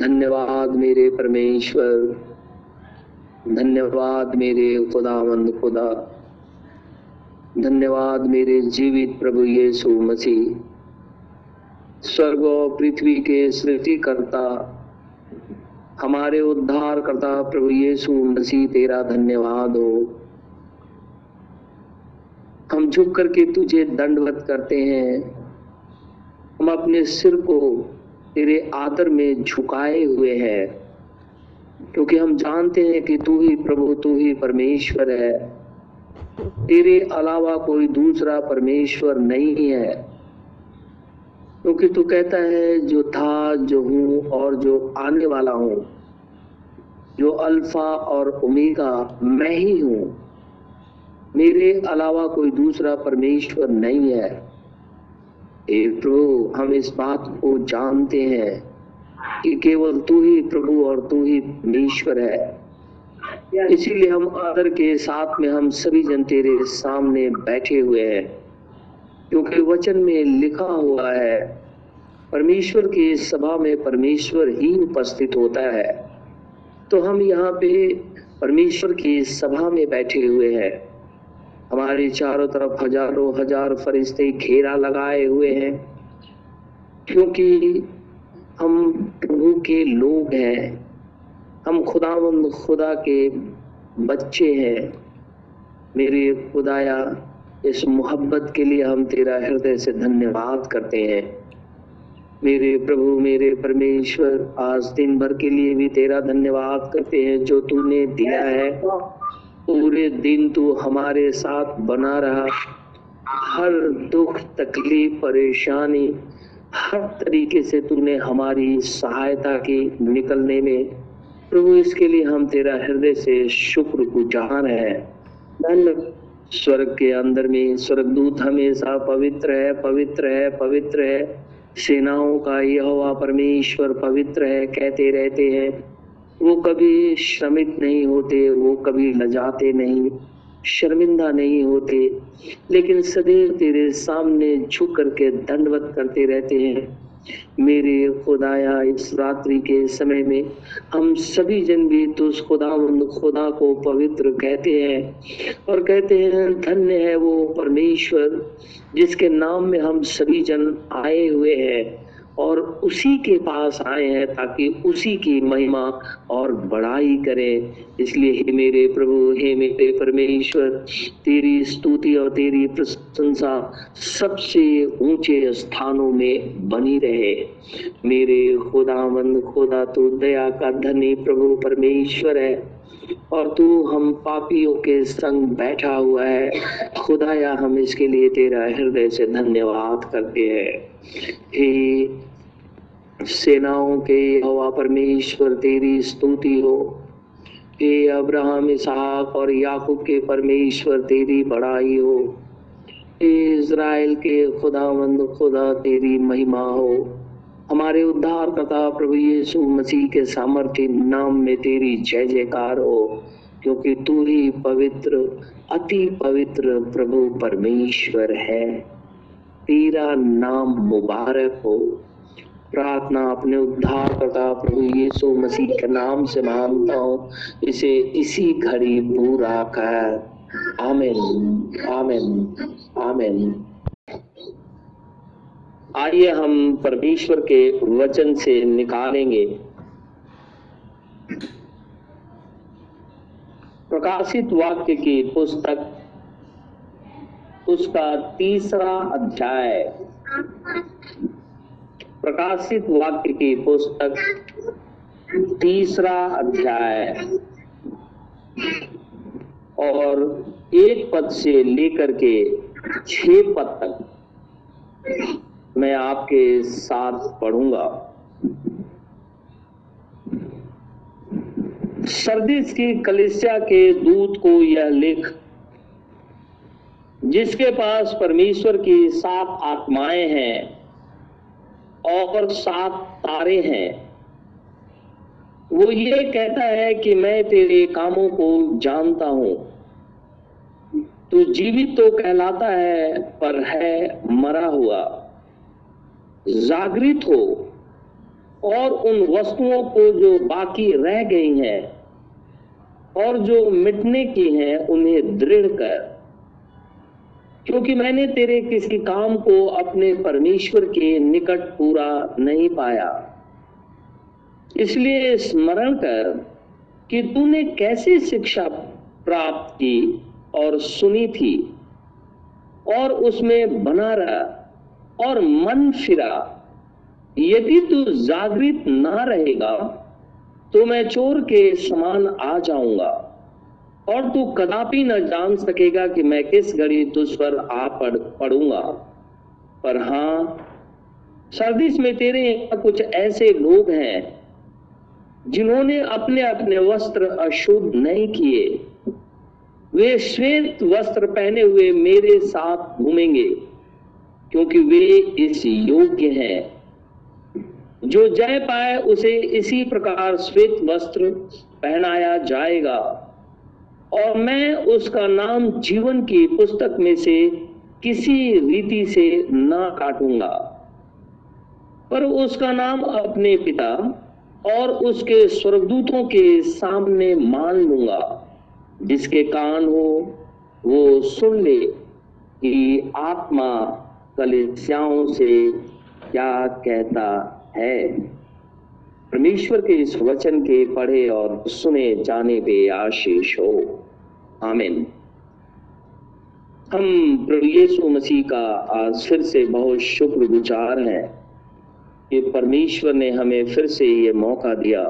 धन्यवाद मेरे परमेश्वर। धन्यवाद मेरे खुदावंद खुदा। धन्यवाद मेरे जीवित प्रभु यीशु मसीह। स्वर्ग और पृथ्वी के सृष्टि करता हमारे उद्धार करता प्रभु यीशु मसीह, तेरा धन्यवाद हो। हम झुक करके तुझे दंडवत करते हैं। हम अपने सिर को तेरे आदर में झुकाए हुए हैं। क्योंकि हम जानते हैं कि तू ही प्रभु, तू ही परमेश्वर है। तेरे अलावा कोई दूसरा परमेश्वर नहीं है। क्योंकि तू कहता है, जो था, जो हूँ और जो आने वाला हूँ, जो अल्फ़ा और ओमेगा, मैं ही हूँ। मेरे अलावा कोई दूसरा परमेश्वर नहीं है। हे प्रभु, हम इस बात को जानते हैं कि केवल तू ही प्रभु और तू ही परमेश्वर है। इसीलिए हम आदर के साथ में हम सभी जन तेरे सामने बैठे हुए हैं, क्योंकि वचन में लिखा हुआ है, परमेश्वर की सभा में परमेश्वर ही उपस्थित होता है। तो हम यहाँ पे परमेश्वर की सभा में बैठे हुए हैं। हमारे चारों तरफ़ हज़ारों हज़ार फरिश्ते घेरा लगाए हुए हैं, क्योंकि हम प्रभु के लोग हैं, हम खुदावंद खुदा के बच्चे हैं। मेरे खुदाया, इस मोहब्बत के लिए हम तेरा हृदय से धन्यवाद करते हैं। मेरे प्रभु, मेरे परमेश्वर, आज दिन भर के लिए भी तेरा धन्यवाद करते हैं जो तूने दिया है। पूरे दिन तू हमारे साथ बना रहा। हर दुख, तकलीफ़, परेशानी हर तरीके से तूने हमारी सहायता की निकलने में। प्रभु, इसके लिए हम तेरा हृदय से शुक्र गुजार है। धन्य स्वर्ग के अंदर में स्वर्गदूत हमेशा पवित्र है पवित्र है पवित्र है। सेनाओं का यह परमेश्वर पवित्र है, कहते रहते हैं। वो कभी श्रमित नहीं होते, वो कभी लजाते नहीं, शर्मिंदा नहीं होते। लेकिन सदैव तेरे सामने झुक करके दंडवत करते रहते हैं। मेरे खुदाया, इस रात्रि के समय में हम सभी जन भी तो उस खुदा खुदा को पवित्र कहते हैं और कहते हैं, धन्य है वो परमेश्वर, जिसके नाम में हम सभी जन आए हुए हैं। और उसी के पास आए हैं ताकि उसी की महिमा और बड़ाई करें। इसलिए हे मेरे प्रभु, हे मेरे परमेश्वर, तेरी स्तुति और तेरी प्रशंसा सबसे ऊँचे स्थानों में बनी रहे। मेरे खुदावंद, खुदा तो दया का धनी प्रभु परमेश्वर है। और तू हम पापियों के संग बैठा हुआ है। खुदाया, हम इसके लिए तेरा हृदय से धन्यवाद करते हैं। हे सेनाओं के हवा परमेश्वर, तेरी स्तुति हो। हे अब्राहम, इसहाक और याकूब के परमेश्वर, तेरी बड़ाई हो। हे इज़राइल के खुदावंद, खुदा तेरी महिमा हो। हमारे उद्धार करता प्रभु यीशु मसीह के सामर्थ्य नाम में तेरी जय जयकार हो, क्योंकि तू ही पवित्र, अति पवित्र प्रभु परमेश्वर है। तेरा नाम मुबारक हो। प्रार्थना अपने उद्धार करता प्रभु यीशु मसीह के नाम से मानता हूँ, इसे इसी घड़ी पूरा कर। आमीन आमीन आमीन। आइए हम परमेश्वर के वचन से निकालेंगे। प्रकाशित वाक्य की पुस्तक, उसका तीसरा अध्याय। प्रकाशित वाक्य की पुस्तक, तीसरा अध्याय। और एक पद से लेकर के छह पद तक। मैं आपके साथ पढ़ूँगा। सर्दिस की कलिसिया के दूत को यह लिख, जिसके पास परमेश्वर की सात आत्माएँ हैं और सात तारे हैं, वो ये कहता है कि मैं तेरे कामों को जानता हूँ। तू जीवित तो कहलाता है, पर है मरा हुआ। जागृत हो और उन वस्तुओं को जो बाकी रह गई हैं और जो मिटने की हैं, उन्हें दृढ़ कर। क्योंकि मैंने तेरे किसी काम को अपने परमेश्वर के निकट पूरा नहीं पाया। इसलिए स्मरण कर कि तूने कैसे शिक्षा प्राप्त की और सुनी थी और उसमें बना रहा। और मन फिरा। यदि तू जागृत ना रहेगा तो मैं चोर के समान आ जाऊँगा। और तू कदापि न जान सकेगा कि मैं किस घड़ी तुझ पर आ पड़, पड़ूँगा। पर हाँ, सर्दिश में तेरे कुछ ऐसे लोग हैं, जिन्होंने अपने अपने वस्त्र अशुद्ध नहीं किए। वे श्वेत वस्त्र पहने हुए मेरे साथ घूमेंगे। क्योंकि वे इस योग्य है। जो जय पाए, उसे इसी प्रकार श्वेत वस्त्र पहनाया जाएगा। और मैं उसका नाम जीवन की पुस्तक में से किसी रीति से ना काटूँगा। पर उसका नाम अपने पिता और उसके स्वर्गदूतों के सामने मान लूँगा। जिसके कान हो, वो सुन ले कि आत्मा कलिसियाओं से क्या कहता है? परमेश्वर के इस वचन के पढ़े और सुने जाने पे आशीष हो। आमीन। हम प्रभु यीशु मसीह का आज फिर से बहुत शुक्रगुजार हैं कि परमेश्वर ने हमें फिर से ये मौका दिया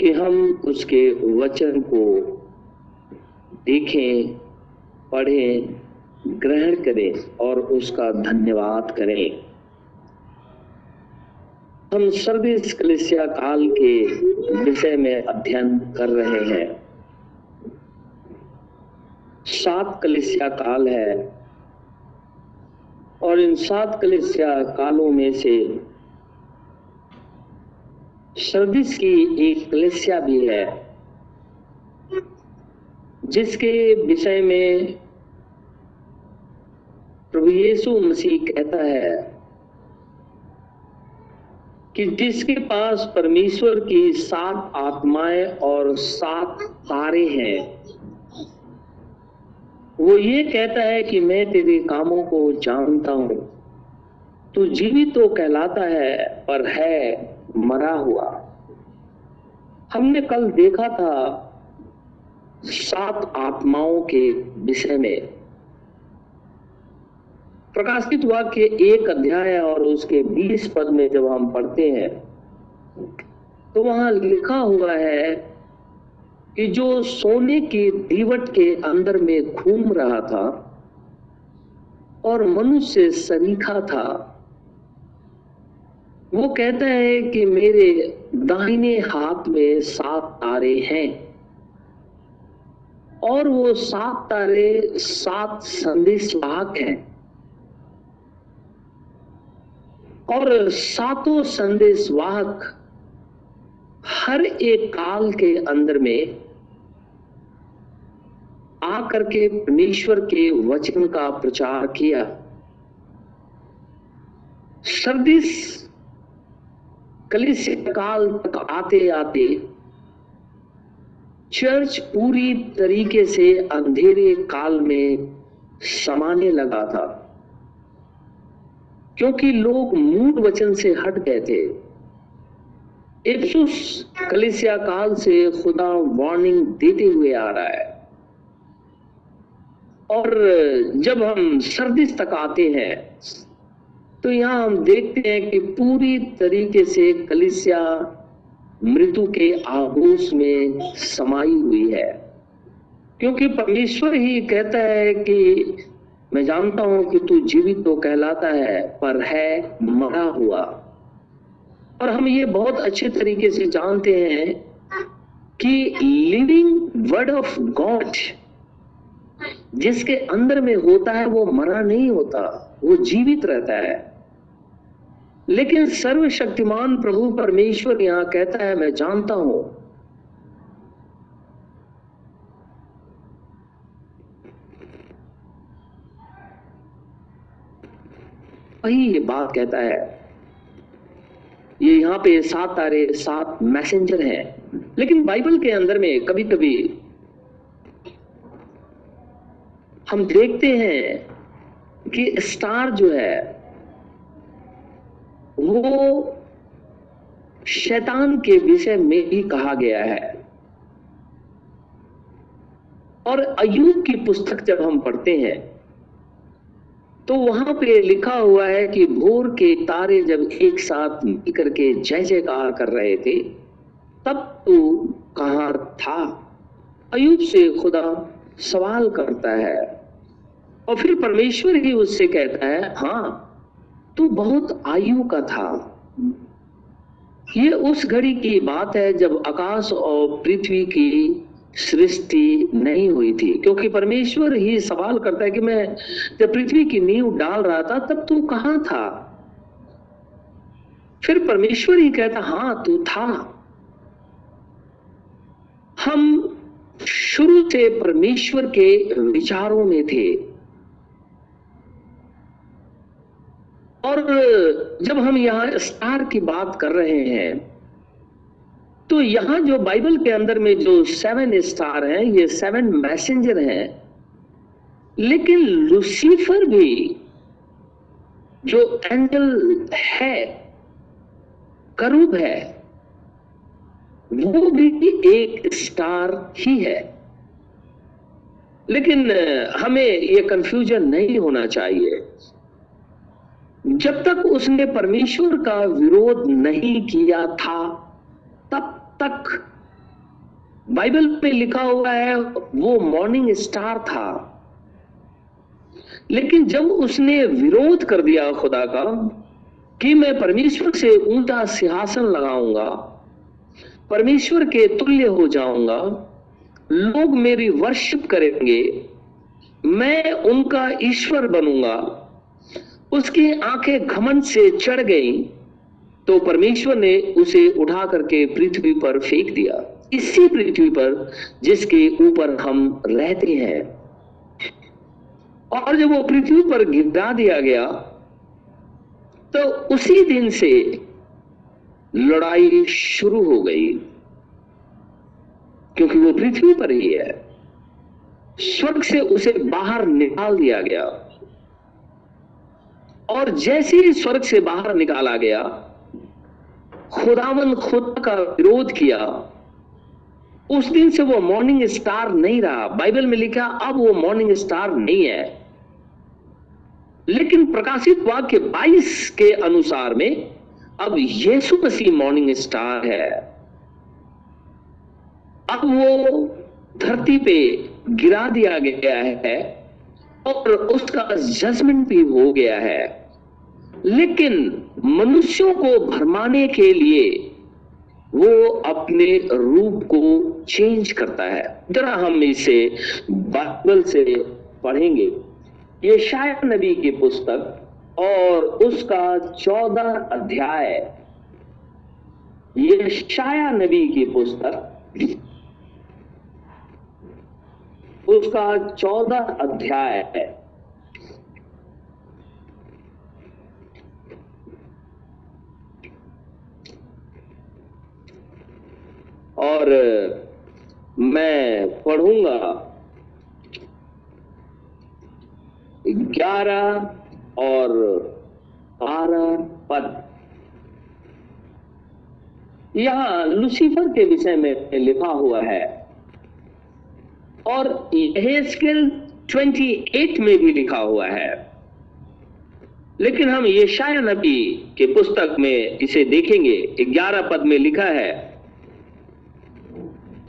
कि हम उसके वचन को देखें, पढ़ें ग्रहण करें और उसका धन्यवाद करें। हम सर्विस कलिसिया काल के विषय में अध्ययन कर रहे हैं। सात कलिसिया काल है और इन सात कलिसिया कालों में से सर्विस की एक कलिसिया भी है, जिसके विषय में प्रभु यीशु मसीह कहता है कि जिसके पास परमेश्वर की सात आत्माएँ और सात तारे हैं, वो ये कहता है कि मैं तेरे कामों को जानता हूँ। तू जीवित तो कहलाता है, पर है मरा हुआ। हमने कल देखा था सात आत्माओं के विषय में। प्रकाशित वाक्य एक अध्याय और उसके बीस पद में जब हम पढ़ते हैं तो वहाँ लिखा हुआ है कि जो सोने के दीवट के अंदर में घूम रहा था और मनुष्य सरीखा था, वो कहता है कि मेरे दाहिने हाथ में सात तारे हैं और वो सात तारे सात संदेश वाहक हैं। और सातों संदेश वाहक हर एक काल के अंदर में आकर के परमेश्वर के वचन का प्रचार किया। सर्दिस कलिस काल तक आते आते चर्च पूरी तरीके से अंधेरे काल में समाने लगा था। क्योंकि लोग मूड वचन से हट गए थे। इफ्सुस कलिसिया काल से खुदा वार्निंग देते हुए आ रहा है। और जब हम सर्दी तक आते हैं तो यहाँ हम देखते हैं कि पूरी तरीके से कलिसिया मृत्यु के आगोश में समाई हुई है। क्योंकि परमेश्वर ही कहता है कि मैं जानता हूँ कि तू जीवित तो कहलाता है, पर है मरा हुआ। और हम ये बहुत अच्छे तरीके से जानते हैं कि लिविंग वर्ड ऑफ़ गॉड जिसके अंदर में होता है, वो मरा नहीं होता, वो जीवित रहता है। लेकिन सर्वशक्तिमान प्रभु परमेश्वर यहाँ कहता है, मैं जानता हूँ वही ये बात कहता है। ये यहाँ पे सात तारे, सात मैसेंजर हैं। लेकिन बाइबल के अंदर में कभी कभी हम देखते हैं कि स्टार जो है, वो शैतान के विषय में भी कहा गया है। और अयूब की पुस्तक जब हम पढ़ते हैं तो वहाँ पे लिखा हुआ है कि भोर के तारे जब एक साथ मिल करके जय जयकार कर रहे थे, तब तू कहा था। अयूब से खुदा सवाल करता है और फिर परमेश्वर ही उससे कहता है हाँ तू बहुत आयु का था। ये उस घड़ी की बात है जब आकाश और पृथ्वी की सृष्टि नहीं हुई थी, क्योंकि परमेश्वर ही सवाल करता है कि मैं जब पृथ्वी की नींव डाल रहा था, तब तू कहाँ था? फिर परमेश्वर ही कहता, हाँ, तू था। हम शुरू से परमेश्वर के विचारों में थे। और जब हम यहाँ स्टार की बात कर रहे हैं तो यहाँ जो बाइबल के अंदर में जो सेवन स्टार हैं, ये सेवन मैसेंजर हैं। लेकिन लुसीफर भी जो एंजल है, करूब है, वो भी एक स्टार ही है। लेकिन हमें ये कंफ्यूजन नहीं होना चाहिए। जब तक उसने परमेश्वर का विरोध नहीं किया था तक बाइबल में लिखा हुआ है, वो मॉर्निंग स्टार था। लेकिन जब उसने विरोध कर दिया खुदा का कि मैं परमेश्वर से ऊँचा सिंहासन लगाऊँगा, परमेश्वर के तुल्य हो जाऊँगा, लोग मेरी वर्शिप करेंगे, मैं उनका ईश्वर बनूँगा, उसकी आँखें घमंड से चढ़ गई तो परमेश्वर ने उसे उठा करके पृथ्वी पर फेंक दिया। इसी पृथ्वी पर जिसके ऊपर हम रहते हैं। और जब वो पृथ्वी पर गिरा दिया गया तो उसी दिन से लड़ाई शुरू हो गई। क्योंकि वो पृथ्वी पर ही है। स्वर्ग से उसे बाहर निकाल दिया गया। और जैसे ही स्वर्ग से बाहर निकाला गया खुदावन खुद का विरोध किया। उस दिन से वो मॉर्निंग स्टार नहीं रहा। बाइबल में लिखा, अब वो मॉर्निंग स्टार नहीं है। लेकिन प्रकाशित वाक्य 22 के अनुसार में, अब यीशु मसीह मॉर्निंग स्टार है। अब वो धरती पे गिरा दिया गया है और उसका जजमेंट भी हो गया है। लेकिन मनुष्यों को भरमाने के लिए वो अपने रूप को चेंज करता है। जरा हम इसे बाइबल से पढ़ेंगे। ये शायद नबी की पुस्तक और उसका चौदह अध्याय। ये शाया नबी की पुस्तक। उसका चौदह अध्याय। है और मैं पढ़ूँगा। ग्यारह और बारह पद। यहाँ लुसीफर के विषय में लिखा हुआ है। और हेस्केल 28 में भी लिखा हुआ है। लेकिन हम ये शायद नबी के पुस्तक में इसे देखेंगे। ग्यारह पद में लिखा है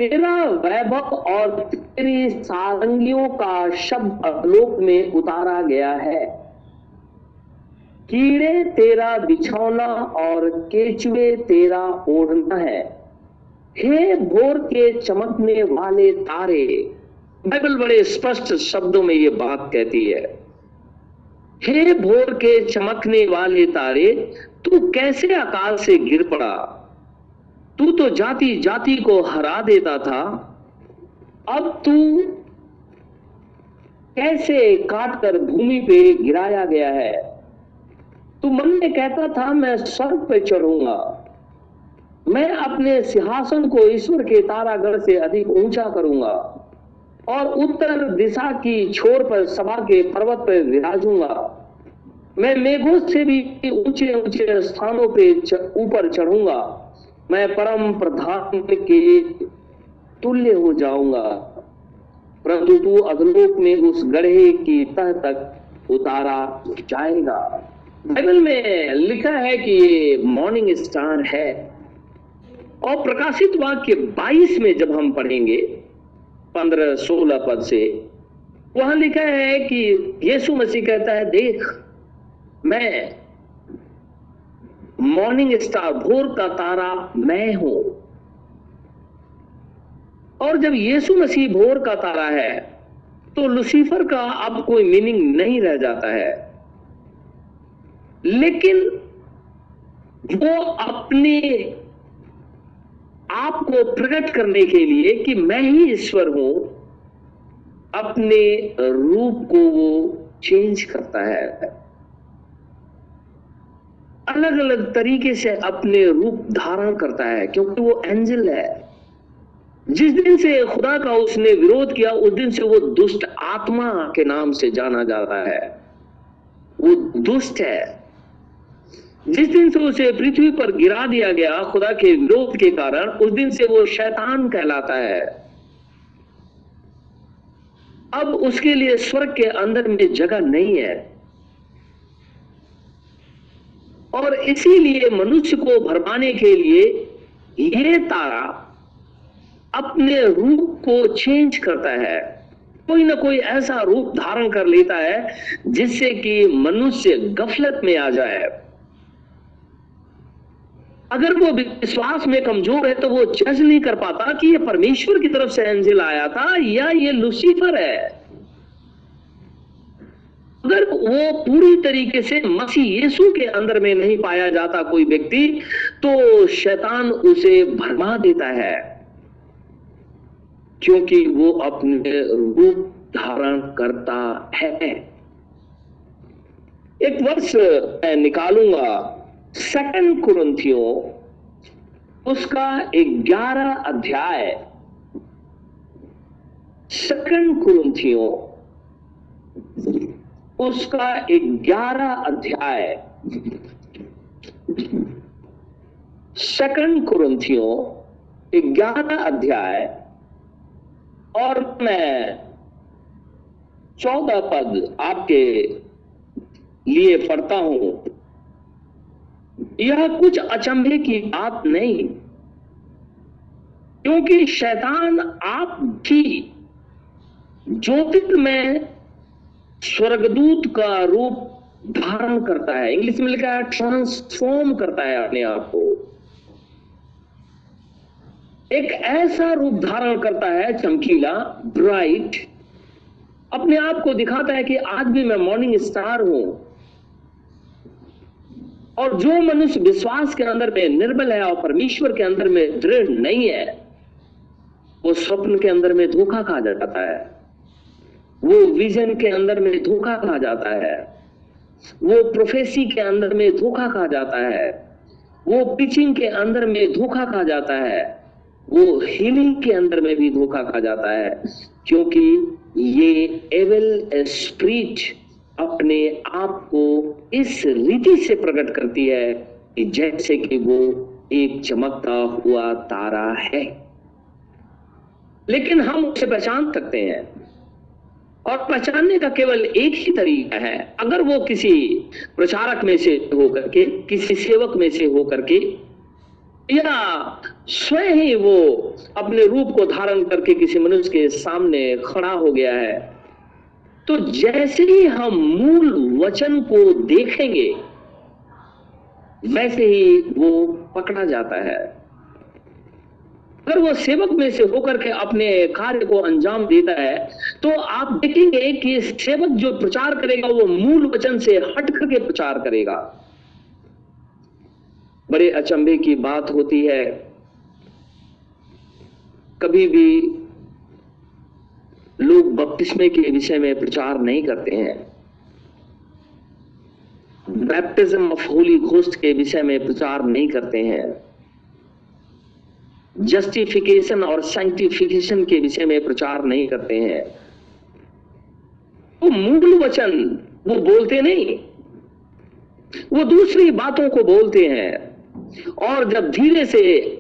तेरा वैभव और तेरी सारंगियों का शब्द अलोक में उतारा गया है। कीड़े तेरा बिछौना और केचुए तेरा ओढ़ना है। हे भोर के चमकने वाले तारे, बाइबल बड़े स्पष्ट शब्दों में ये बात कहती है। हे भोर के चमकने वाले तारे, तू कैसे आकाश से गिर पड़ा? तू तो जाति जाति को हरा देता था। अब तू कैसे काट कर भूमि पे गिराया गया है? तू मन में कहता था, मैं स्वर्ग पे चढ़ूँगा। मैं अपने सिंहासन को ईश्वर के तारागढ़ से अधिक ऊँचा करूँगा और उत्तर दिशा की छोर पर सभा के पर्वत पर विराजूँगा। मैं मेघों से भी ऊँचे ऊँचे स्थानों पे ऊपर चढ़ूँगा। मैं परम प्रधान के तुल्य हो जाऊँगा। परंतु तू अधलोक में उस गढ़े की तह तक उतारा जाएगा। बाइबल में लिखा है कि ये मॉर्निंग स्टार है। और प्रकाशित वाक्य 22 में जब हम पढ़ेंगे 15 16 पद से, वहाँ लिखा है कि यीशु मसीह कहता है, देख, मैं मॉर्निंग स्टार भोर का तारा मैं हूँ। और जब यीशु मसीह भोर का तारा है तो लुसीफर का अब कोई मीनिंग नहीं रह जाता है। लेकिन वो अपने आप को प्रकट करने के लिए कि मैं ही ईश्वर हूँ, अपने रूप को वो चेंज करता है। अलग अलग तरीके से अपने रूप धारण करता है, क्योंकि वो एंजल है। जिस दिन से खुदा का उसने विरोध किया, उस दिन से वो दुष्ट आत्मा के नाम से जाना जाता है। वो दुष्ट है। जिस दिन से उसे पृथ्वी पर गिरा दिया गया, खुदा के विरोध के कारण, उस दिन से वो शैतान कहलाता है। अब उसके लिए स्वर्ग के अंदर में जगह नहीं है। और इसीलिए मनुष्य को भरमाने के लिए यह तारा अपने रूप को चेंज करता है। कोई ना कोई ऐसा रूप धारण कर लेता है जिससे कि मनुष्य गफलत में आ जाए। अगर वो विश्वास में कमज़ोर है तो वो जज नहीं कर पाता कि ये परमेश्वर की तरफ़ से एंजिल आया था या ये लुसीफर है। अगर वो पूरी तरीके से मसीह यीशु के अंदर में नहीं पाया जाता कोई व्यक्ति तो शैतान उसे भरमा देता है। क्योंकि वो अपने रूप धारण करता है। एक वर्ष मैं निकालूँगा सेकंड कुरंथियों, उसका ग्यारह अध्याय। सेकंड कुरंथियों उसका ग्यारह अध्याय। सेकंड कुरंथियों ग्यारह अध्याय, और मैं चौदह पद आपके लिए पढ़ता हूँ। यह कुछ अचंभे की बात नहीं, क्योंकि शैतान आप भी ज्योतिष में स्वर्गदूत का रूप धारण करता है। इंग्लिश में लिखा है ट्रांसफॉर्म करता है अपने आप को। एक ऐसा रूप धारण करता है, चमकीला ब्राइट अपने आप को दिखाता है कि आज भी मैं मॉर्निंग स्टार हूँ। और जो मनुष्य विश्वास के अंदर में निर्बल है और परमेश्वर के अंदर में दृढ़ नहीं है, वो स्वप्न के अंदर में धोखा खा जाता है। वो विजन के अंदर में धोखा खा जाता है। वो प्रोफेसी के अंदर में धोखा खा जाता है। वो पिचिंग के अंदर में धोखा खा जाता है। वो हीलिंग के अंदर में भी धोखा खा जाता है। क्योंकि ये एवल स्प्रिट अपने आप को इस रीति से प्रकट करती है कि जैसे कि वो एक चमकता हुआ तारा है। लेकिन हम उसे पहचान सकते हैं। और पहचानने का केवल एक ही तरीका है। अगर वो किसी प्रचारक में से होकर के, किसी सेवक में से होकर के, या स्वयं ही वो अपने रूप को धारण करके किसी मनुष्य के सामने खड़ा हो गया है तो जैसे ही हम मूल वचन को देखेंगे, वैसे ही वो पकड़ा जाता है। अगर वो सेवक में से होकर के अपने कार्य को अंजाम देता है तो आप देखेंगे कि सेवक जो प्रचार करेगा, वो मूल वचन से हट करके प्रचार करेगा। बड़े अचंभे की बात होती है। कभी भी लोग बपतिस्मे के विषय में प्रचार नहीं करते हैं। बैप्टिज्म ऑफ़ होली घोस्ट के विषय में प्रचार नहीं करते हैं। जस्टिफिकेशन और साइंटिफिकेशन के विषय में प्रचार नहीं करते हैं। वो मूल वचन, वो बोलते नहीं। वो दूसरी बातों को बोलते हैं। और जब धीरे से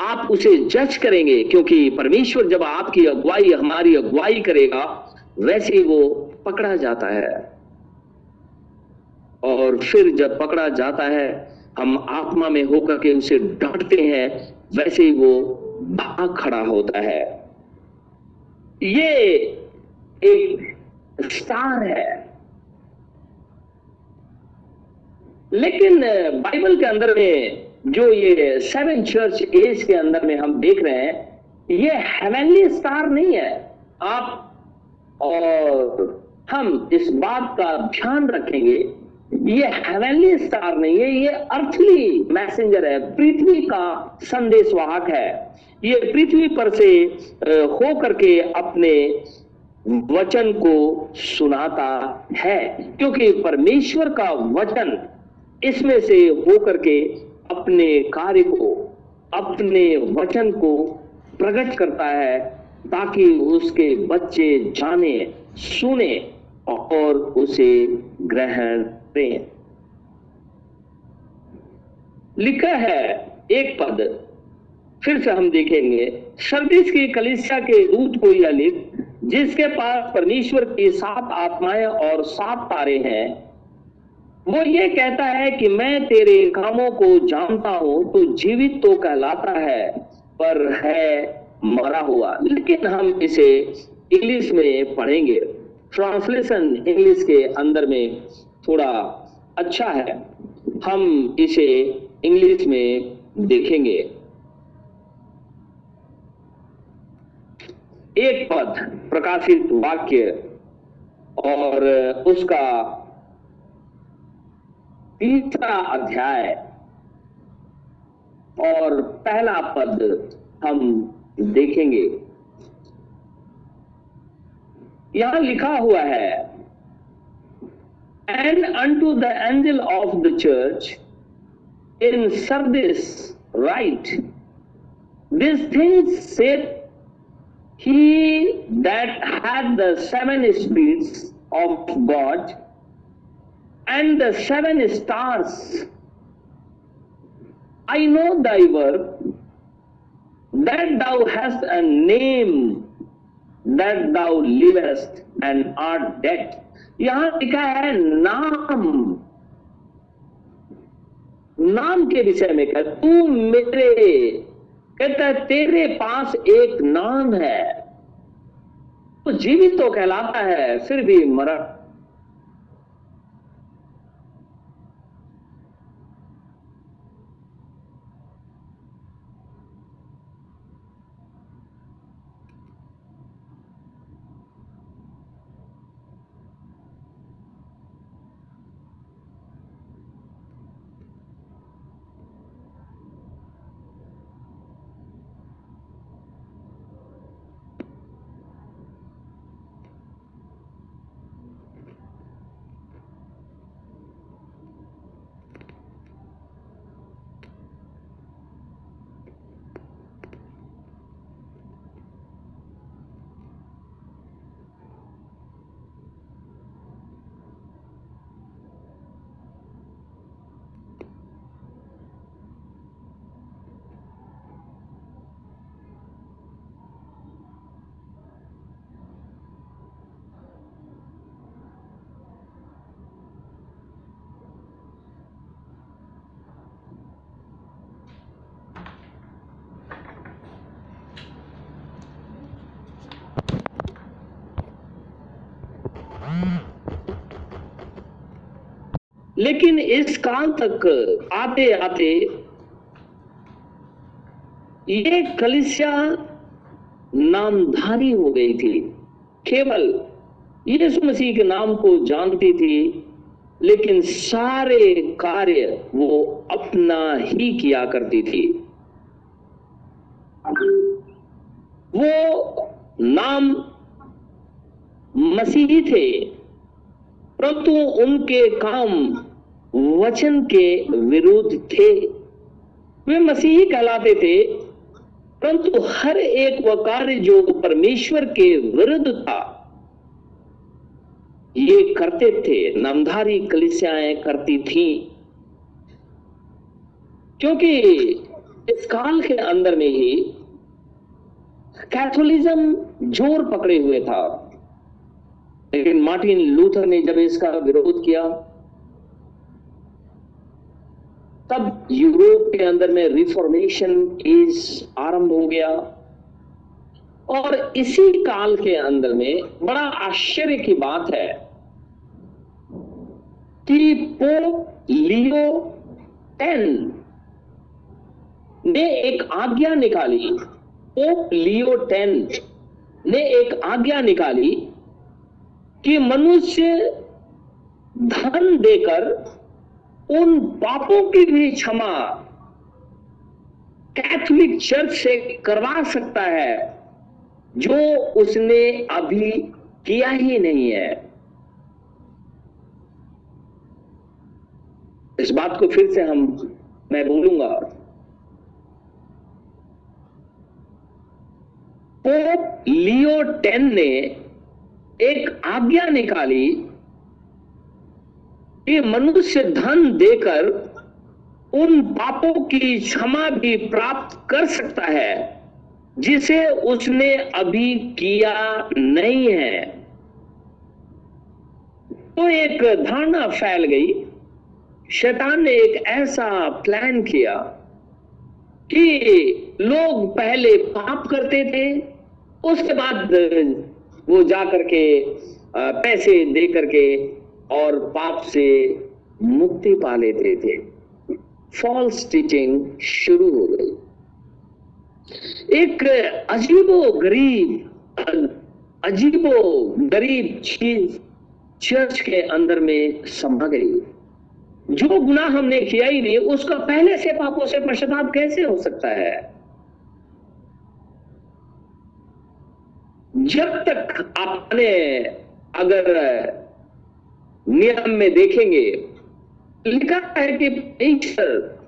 आप उसे जज करेंगे, क्योंकि परमेश्वर जब आपकी अगुवाई, हमारी अगुवाई करेगा, वैसे वो पकड़ा जाता है। और फिर जब पकड़ा जाता है, हम आत्मा में होकर के उसे डांटते हैं वैसे ही वो भाग खड़ा होता है। ये एक स्टार है। लेकिन बाइबल के अंदर में जो ये सेवन चर्च एज के अंदर में हम देख रहे हैं, ये हेवनली स्टार नहीं है। आप और हम इस बात का ध्यान रखेंगे ये हेवनली स्टार नहीं है, ये अर्थली मैसेंजर है, पृथ्वी का संदेशवाहक है। ये पृथ्वी पर से हो करके अपने वचन को सुनाता है, क्योंकि परमेश्वर का वचन इसमें से होकर के अपने कार्य को, अपने वचन को प्रकट करता है, ताकि उसके बच्चे जाने, सुने और उसे ग्रहण करें लिखा है एक पद, फिर से हम देखेंगे। सर्दिस की कलिसिया के दूत को यह लिख, जिसके पास परमेश्वर की सात आत्माएँ और सात तारे हैं, वो ये कहता है कि मैं तेरे कामों को जानता हूँ तो जीवित तो कहलाता है, पर है मरा हुआ। लेकिन हम इसे इंग्लिश में पढ़ेंगे। ट्रांसलेशन इंग्लिश के अंदर में थोड़ा अच्छा है। हम इसे इंग्लिश में देखेंगे। एक पद, प्रकाशित वाक्य, और उसका तीसरा अध्याय, और पहला पद हम देखेंगे। यहाँ लिखा हुआ है And unto the angel of the church in Sardis write, These things saith he that hath the seven spirits of God and the seven stars. I know thy work, that thou hast a name, that thou livest and art dead. यहाँ लिखा है नाम। नाम के विषय में कह, तू मेरे, कहता तेरे पास एक नाम है। तो जीवित तो कहलाता है, फिर भी मरण लेकिन इस काल तक आते आते ये कलिसिया नामधारी हो गई थी। केवल यीशु मसीह के नाम को जानती थी, लेकिन सारे कार्य वो अपना ही किया करती थी। वो नाम मसीही थे। परंतु उनके काम वचन के विरुद्ध थे। वे मसीही कहलाते थे, परंतु हर एक वह कार्य जो परमेश्वर के विरुद्ध था, ये करते थे, नामधारी कलिसियाएँ करती थी। क्योंकि इस काल के अंदर में ही कैथोलिज्म ज़ोर पकड़े हुए था। लेकिन मार्टिन लूथर ने जब इसका विरोध किया, तब यूरोप के अंदर में रिफॉर्मेशन एज आरंभ हो गया। और इसी काल के अंदर में बड़ा आश्चर्य की बात है कि पोप लियो टेन ने एक आज्ञा निकाली। पोप लियो टेन ने एक आज्ञा निकाली कि मनुष्य धन देकर उन पापों की भी क्षमा कैथोलिक चर्च से करवा सकता है, जो उसने अभी किया ही नहीं है। इस बात को फिर से हम, मैं बोलूँगा। पोप लियो टेन ने एक आज्ञा निकाली कि मनुष्य धन देकर उन पापों की क्षमा भी प्राप्त कर सकता है, जिसे उसने अभी किया नहीं है। तो एक धारणा फैल गई। शैतान ने एक ऐसा प्लान किया कि लोग पहले पाप करते थे, उसके बाद वो जा करके पैसे दे करके और पाप से मुक्ति पा लेते थे। फॉल्स टीचिंग शुरू हो गई। एक अजीबो गरीब अजीबो गरीब चीज़ चर्च के अंदर में समा गई। जो गुनाह हमने किया ही नहीं, उसका पहले से पापों से पश्चाताप कैसे हो सकता है? जब तक आपने अगर नियम में देखेंगे, लिखा है कि ईश्वर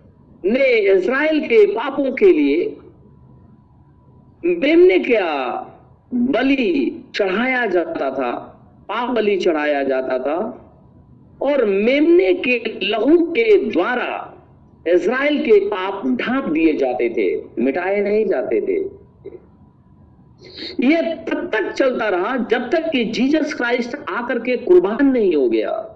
ने इज़राइल के पापों के लिए मेमने क्या बलि चढ़ाया जाता था, पाप बलि चढ़ाया जाता था, और मेमने के लहू के द्वारा इज़राइल के पाप ढांप दिए जाते थे, मिटाए नहीं जाते थे। यह तब तक चलता रहा जब तक कि जीसस क्राइस्ट आकर के कुर्बान नहीं हो गया।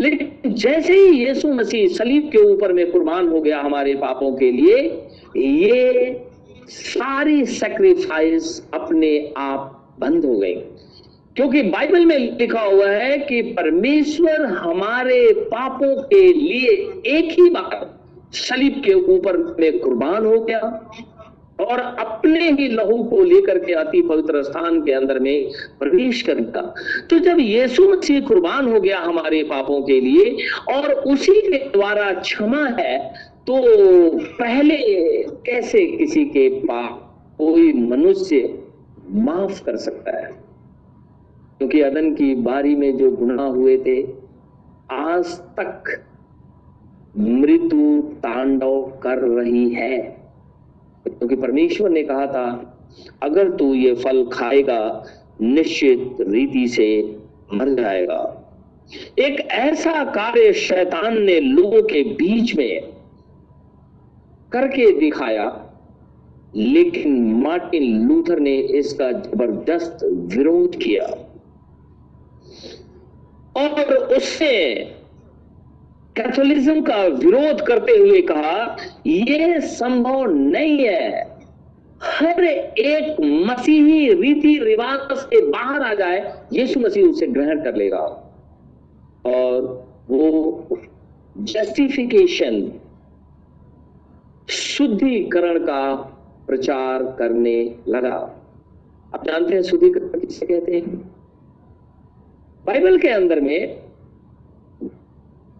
लेकिन जैसे ही यीशु मसीह सलीब के ऊपर में कुर्बान हो गया हमारे पापों के लिए, ये सारी सेक्रीफाइस अपने आप बंद हो गई। क्योंकि बाइबल में लिखा हुआ है कि परमेश्वर हमारे पापों के लिए एक ही बार सलीब के ऊपर में कुर्बान हो गया। और अपने ही लहू को लेकर के अति पवित्र स्थान के अंदर में प्रवेश करेगा तो जब यीशु मसीह कुर्बान हो गया हमारे पापों के लिए, और उसी के द्वारा क्षमा है तो पहले कैसे किसी के पाप कोई मनुष्य माफ़ कर सकता है? क्योंकि अदन की बारी में जो गुनाह हुए थे, आज तक मृत्यु तांडव कर रही है। क्योंकि परमेश्वर ने कहा था, अगर तू ये फल खाएगा, निश्चित रीति से मर जाएगा। एक ऐसा कार्य शैतान ने लोगों के बीच में करके दिखाया, लेकिन मार्टिन लूथर ने इसका ज़बरदस्त विरोध किया। और उससे कैथोलिज्म का विरोध करते हुए कहा यह संभव नहीं है। हर एक मसीही रीति रिवाज से बाहर आ जाए, यीशु मसीह उसे ग्रहण कर लेगा। और वो जस्टिफिकेशन शुद्धिकरण का प्रचार करने लगा। आप जानते हैं शुद्धिकरण किसे कहते हैं? बाइबल के अंदर में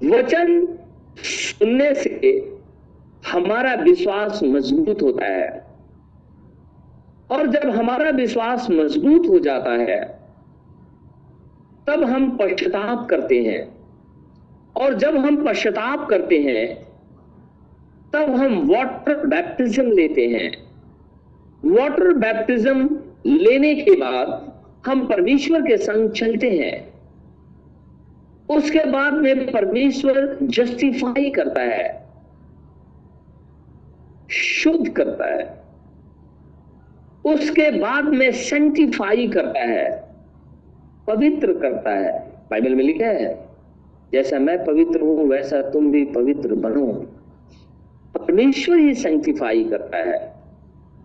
वचन सुनने से हमारा विश्वास मज़बूत होता है। और जब हमारा विश्वास मज़बूत हो जाता है, तब हम पश्चाताप करते हैं। और जब हम पश्चाताप करते हैं, तब हम वाटर बैप्टिज्म लेते हैं। वाटर बैप्टिज्म लेने के बाद हम परमेश्वर के संग चलते हैं। उसके बाद में परमेश्वर जस्टिफाई करता है, शुद्ध करता है। उसके बाद में सेंटिफाई करता है, पवित्र करता है। बाइबल में लिखा है, जैसा मैं पवित्र हूँ, वैसा तुम भी पवित्र बनो। परमेश्वर ही सेंटिफाई करता है।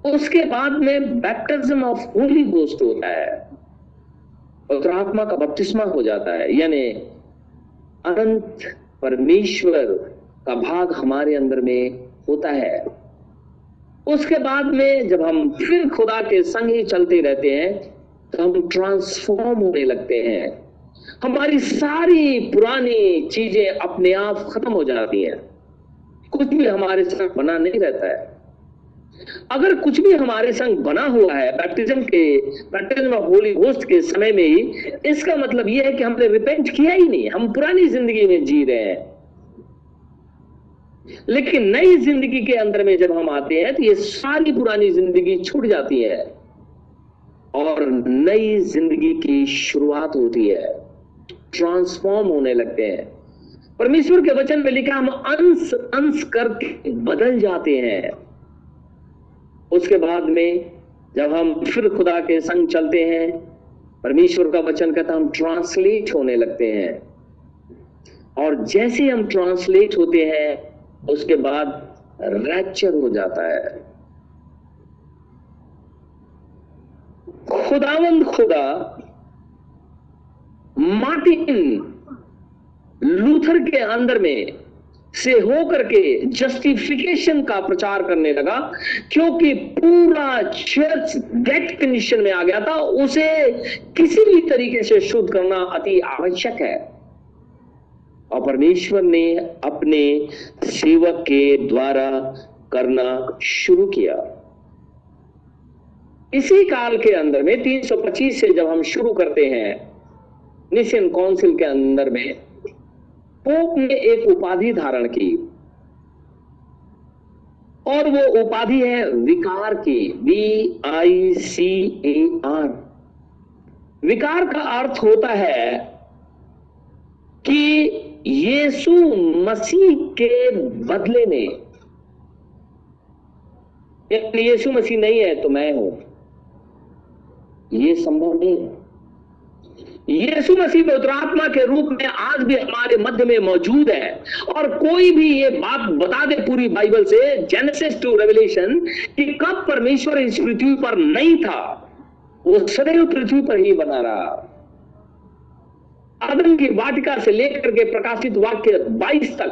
उसके बाद में बैप्टिज्म ऑफ़ होली गोस्ट होता है। पवित्र आत्मा का बपतिस्मा हो जाता है। यानी अनंत परमेश्वर का भाग हमारे अंदर में होता है। उसके बाद में जब हम फिर खुदा के संग ही चलते रहते हैं तो हम ट्रांसफॉर्म होने लगते हैं। हमारी सारी पुरानी चीज़ें अपने आप खत्म हो जाती हैं। कुछ भी हमारे साथ बना नहीं रहता है। अगर कुछ भी हमारे संग बना हुआ है बैप्टिज्म के बैप्टिज्म ऑफ़ होली घोस्ट के समय में ही, इसका मतलब यह है कि हमने रिपेंट किया ही नहीं, हम पुरानी ज़िंदगी में जी रहे हैं। लेकिन नई ज़िंदगी के अंदर में जब हम आते हैं तो ये सारी पुरानी ज़िंदगी छूट जाती है और नई ज़िंदगी की शुरुआत होती है ट्रांसफॉर्म होने लगते हैं। परमेश्वर के वचन में लिखा, हम अंश अंश करके बदल जाते हैं। उसके बाद में जब हम फिर खुदा के संग चलते हैं, परमेश्वर का वचन कहता हम ट्रांसलेट होने लगते हैं। और जैसे हम ट्रांसलेट होते हैं, उसके बाद रैप्चर हो जाता है। खुदावंद खुदा, मार्टिन लूथर के अंदर में से होकर के जस्टिफिकेशन का प्रचार करने लगा, क्योंकि पूरा चर्च डेट कंडीशन में आ गया था, उसे किसी भी तरीके से शुद्ध करना अति आवश्यक है। और परमेश्वर ने अपने सेवक के द्वारा करना शुरू किया। इसी काल के अंदर में 325 से जब हम शुरू करते हैं निशन काउंसिल के अंदर में पोप ने एक उपाधि धारण की। और वो उपाधि है विकार की। We I C A R विकार का अर्थ होता है कि यीशु मसीह के बदले में। यीशु मसीह नहीं है तो मैं हूँ। यह संभव नहीं है। यीशु मसीह पवित्रात्मा के रूप में आज भी हमारे मध्य में मौजूद है। और कोई भी ये बात बता दे पूरी बाइबल से जेनेसिस टू रेवलेशन कि कब परमेश्वर इस पृथ्वी पर नहीं था, वो सदैव पृथ्वी पर ही बना रहा। आदम की वाटिका से लेकर के प्रकाशित वाक्य 22 तक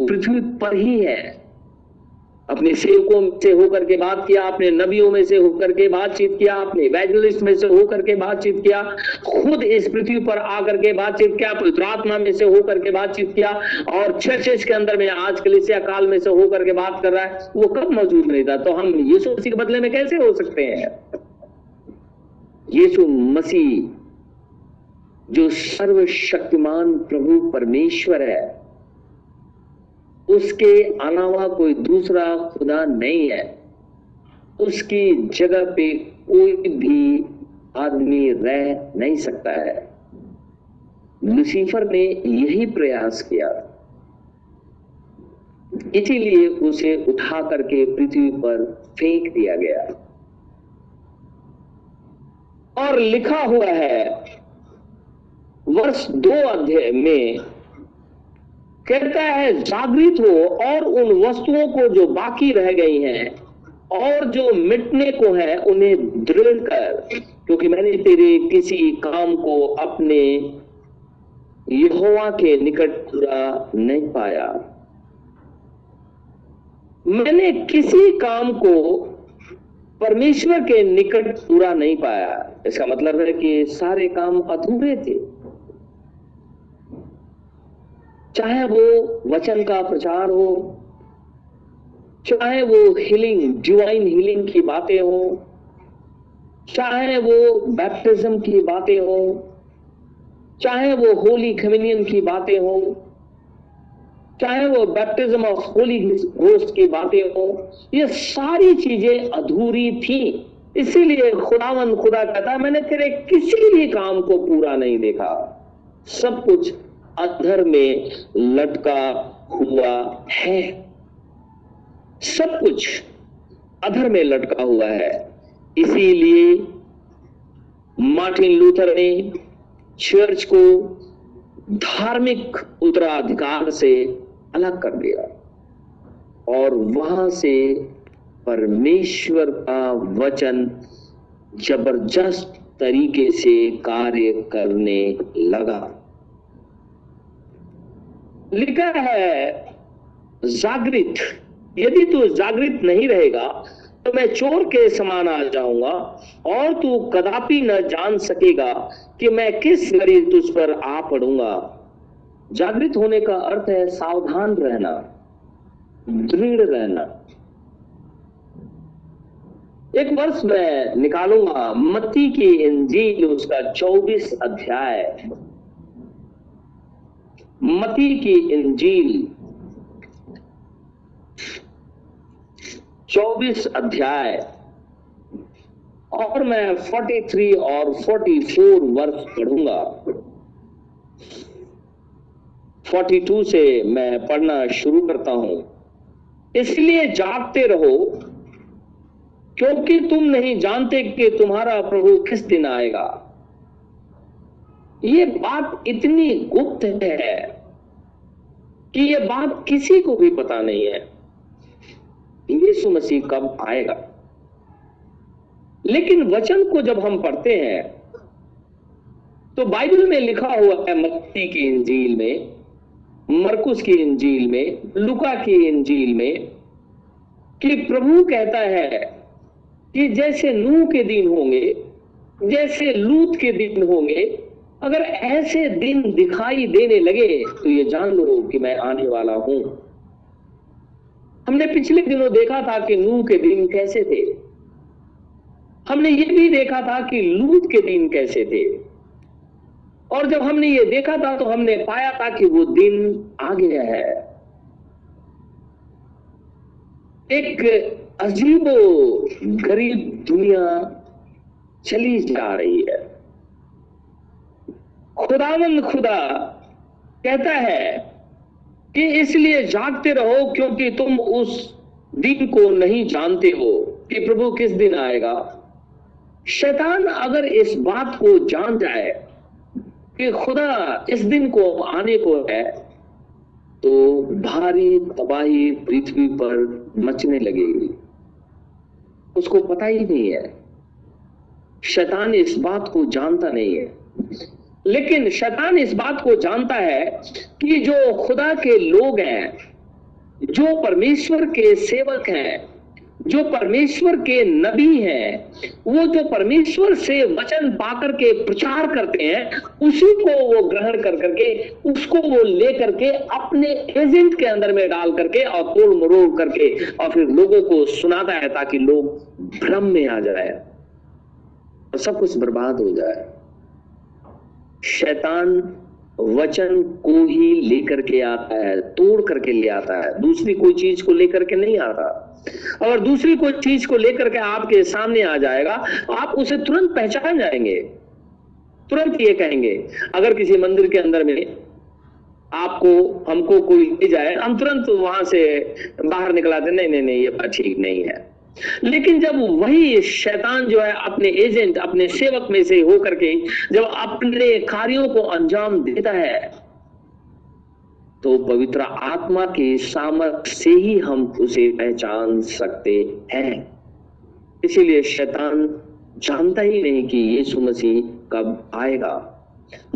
पृथ्वी पर ही है। अपने सेवकों से होकर के बात किया, अपने नबियों में से होकर के बातचीत किया, अपने वैजलिस्ट में से होकर के बातचीत किया, खुद इस पृथ्वी पर आकर के बातचीत किया पवित्रात्मा में से होकर के बातचीत किया और चर्चेस के अंदर में आज कलिसिया काल में से होकर के बात कर रहा है, वो कब मौजूद नहीं था? तो हम यीशु मसीह के बदले में कैसे हो सकते हैं? यीशु मसीह, जो सर्वशक्तिमान प्रभु परमेश्वर है उसके अलावा कोई दूसरा खुदा नहीं है। उसकी जगह पे कोई भी आदमी रह नहीं सकता है। लुसीफर ने यही प्रयास किया। इसीलिए उसे उठा करके पृथ्वी पर फेंक दिया गया। और लिखा हुआ है, वर्ष दो अध्याय में कहता है, जागृत हो और उन वस्तुओं को जो बाकी रह गई हैं और जो मिटने को है, उन्हें दृढ़ कर, क्योंकि मैंने तेरे किसी काम को अपने यहोवा के निकट पूरा नहीं पाया। मैंने किसी काम को परमेश्वर के निकट पूरा नहीं पाया। इसका मतलब है कि सारे काम अधूरे थे। चाहे वो वचन का प्रचार हो, चाहे वो हीलिंग डिवाइन हीलिंग की बातें हो, चाहे वो बैप्टिज्म की बातें हो, चाहे वो होली कम्युनियन की बातें हो, चाहे वो बैप्टिज्म ऑफ़ होली घोस्ट की बातें हो, ये सारी चीज़ें अधूरी थी। इसीलिए खुदावन खुदा कहता मैंने तेरे किसी भी काम को पूरा नहीं देखा। सब कुछ अधर में लटका हुआ है। सब कुछ अधर में लटका हुआ है। इसीलिए मार्टिन लूथर ने चर्च को धार्मिक उत्तराधिकार से अलग कर दिया और वहाँ से परमेश्वर का वचन ज़बरदस्त तरीके से कार्य करने लगा। लिखा है, जागृत। यदि तू जागृत नहीं रहेगा तो मैं चोर के समान आ जाऊँगा, और तू कदापि न जान सकेगा कि मैं किस घड़ी तुझ पर आ पड़ूँगा। जागृत होने का अर्थ है सावधान रहना, दृढ़ रहना। एक वर्ष मैं निकालूँगा मत्ती की इंजील, उसका 24 अध्याय। मती की इंजील। 24 अध्याय। और मैं 43 और 44 वर्ष पढ़ूँगा। 42 से मैं पढ़ना शुरू करता हूँ। इसलिए जागते रहो, क्योंकि तुम नहीं जानते कि तुम्हारा प्रभु किस दिन आएगा। ये बात इतनी गुप्त है। कि ये बात किसी को भी पता नहीं है। यीशु मसीह कब आएगा? लेकिन वचन को जब हम पढ़ते हैं तो बाइबल में लिखा हुआ है, मत्ती की इंजील में, मरकुस की इंजील में, लुका की इंजील में, कि प्रभु कहता है कि जैसे नूह के दिन होंगे, जैसे लूत के दिन होंगे अगर ऐसे दिन दिखाई देने लगे तो ये जान लो कि मैं आने वाला हूँ। हमने पिछले दिनों देखा था कि नूह के दिन कैसे थे। हमने ये भी देखा था कि लूत के दिन कैसे थे। और जब हमने ये देखा था तो हमने पाया था कि वो दिन आ गया है। एक अजीबो गरीब दुनिया चली जा रही है। खुदावन खुदा कहता है कि इसलिए जागते रहो क्योंकि तुम उस दिन को नहीं जानते हो कि प्रभु किस दिन आएगा। शैतान अगर इस बात को जान जाए कि खुदा इस दिन को आने को है तो भारी तबाही पृथ्वी पर मचने लगेगी। उसको पता ही नहीं है। शैतान इस बात को जानता नहीं है। लेकिन शैतान इस बात को जानता है कि जो खुदा के लोग हैं, जो परमेश्वर के सेवक हैं, जो परमेश्वर के नबी हैं, वो जो परमेश्वर से वचन पाकर के प्रचार करते हैं, उसी को वो ग्रहण कर करके, उसको वो ले करके अपने एजेंट के अंदर में डाल करके और तोड़ मरोड़ करके और फिर लोगों को सुनाता है ताकि लोग भ्रम में आ जाए और सब कुछ बर्बाद हो जाए। शैतान वचन को ही लेकर के आता है, तोड़ करके ले आता है। दूसरी कोई चीज़ को लेकर के नहीं आता अगर दूसरी कोई चीज़ को लेकर के आपके सामने आ जाएगा, आप उसे तुरंत पहचान जाएँगे। तुरंत ये कहेंगे, अगर किसी मंदिर के अंदर में आपको, हमको कोई ले जाए, हम तुरंत वहाँ से बाहर निकलाते नहीं नहीं नहीं, ये बात ठीक नहीं है। लेकिन जब वही शैतान जो है अपने एजेंट, अपने सेवक में से होकर के जब अपने कार्यों को अंजाम देता है तो पवित्र आत्मा के सामर्थ्य से ही हम उसे पहचान सकते हैं। इसीलिए शैतान जानता ही नहीं कि यीशु मसीह कब आएगा।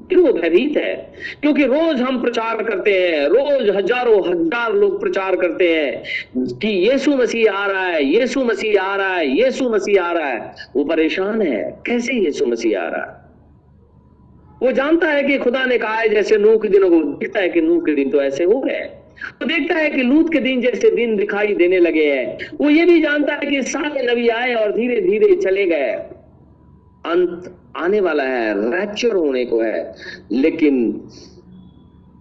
फिर वो भयभीत है। क्योंकि रोज हम प्रचार करते हैं, रोज हज़ारों, हज़ार लोग प्रचार करते हैं कि यीशु मसीह आ रहा है, यीशु मसीह आ रहा है, यीशु मसीह आ रहा है। वो परेशान है, कैसे यीशु मसीह आ रहा है? वो जानता है कि खुदा ने कहा है, जैसे नूह के दिनों को दिखता है कि नूह के दिन तो ऐसे हो गए वो देखता है कि लूत के दिन जैसे दिन दिखाई देने लगे हैं। वो ये भी जानता है कि सारे नबी आए और धीरे धीरे चले गए। अंत आने वाला है रैप्चर होने को है, लेकिन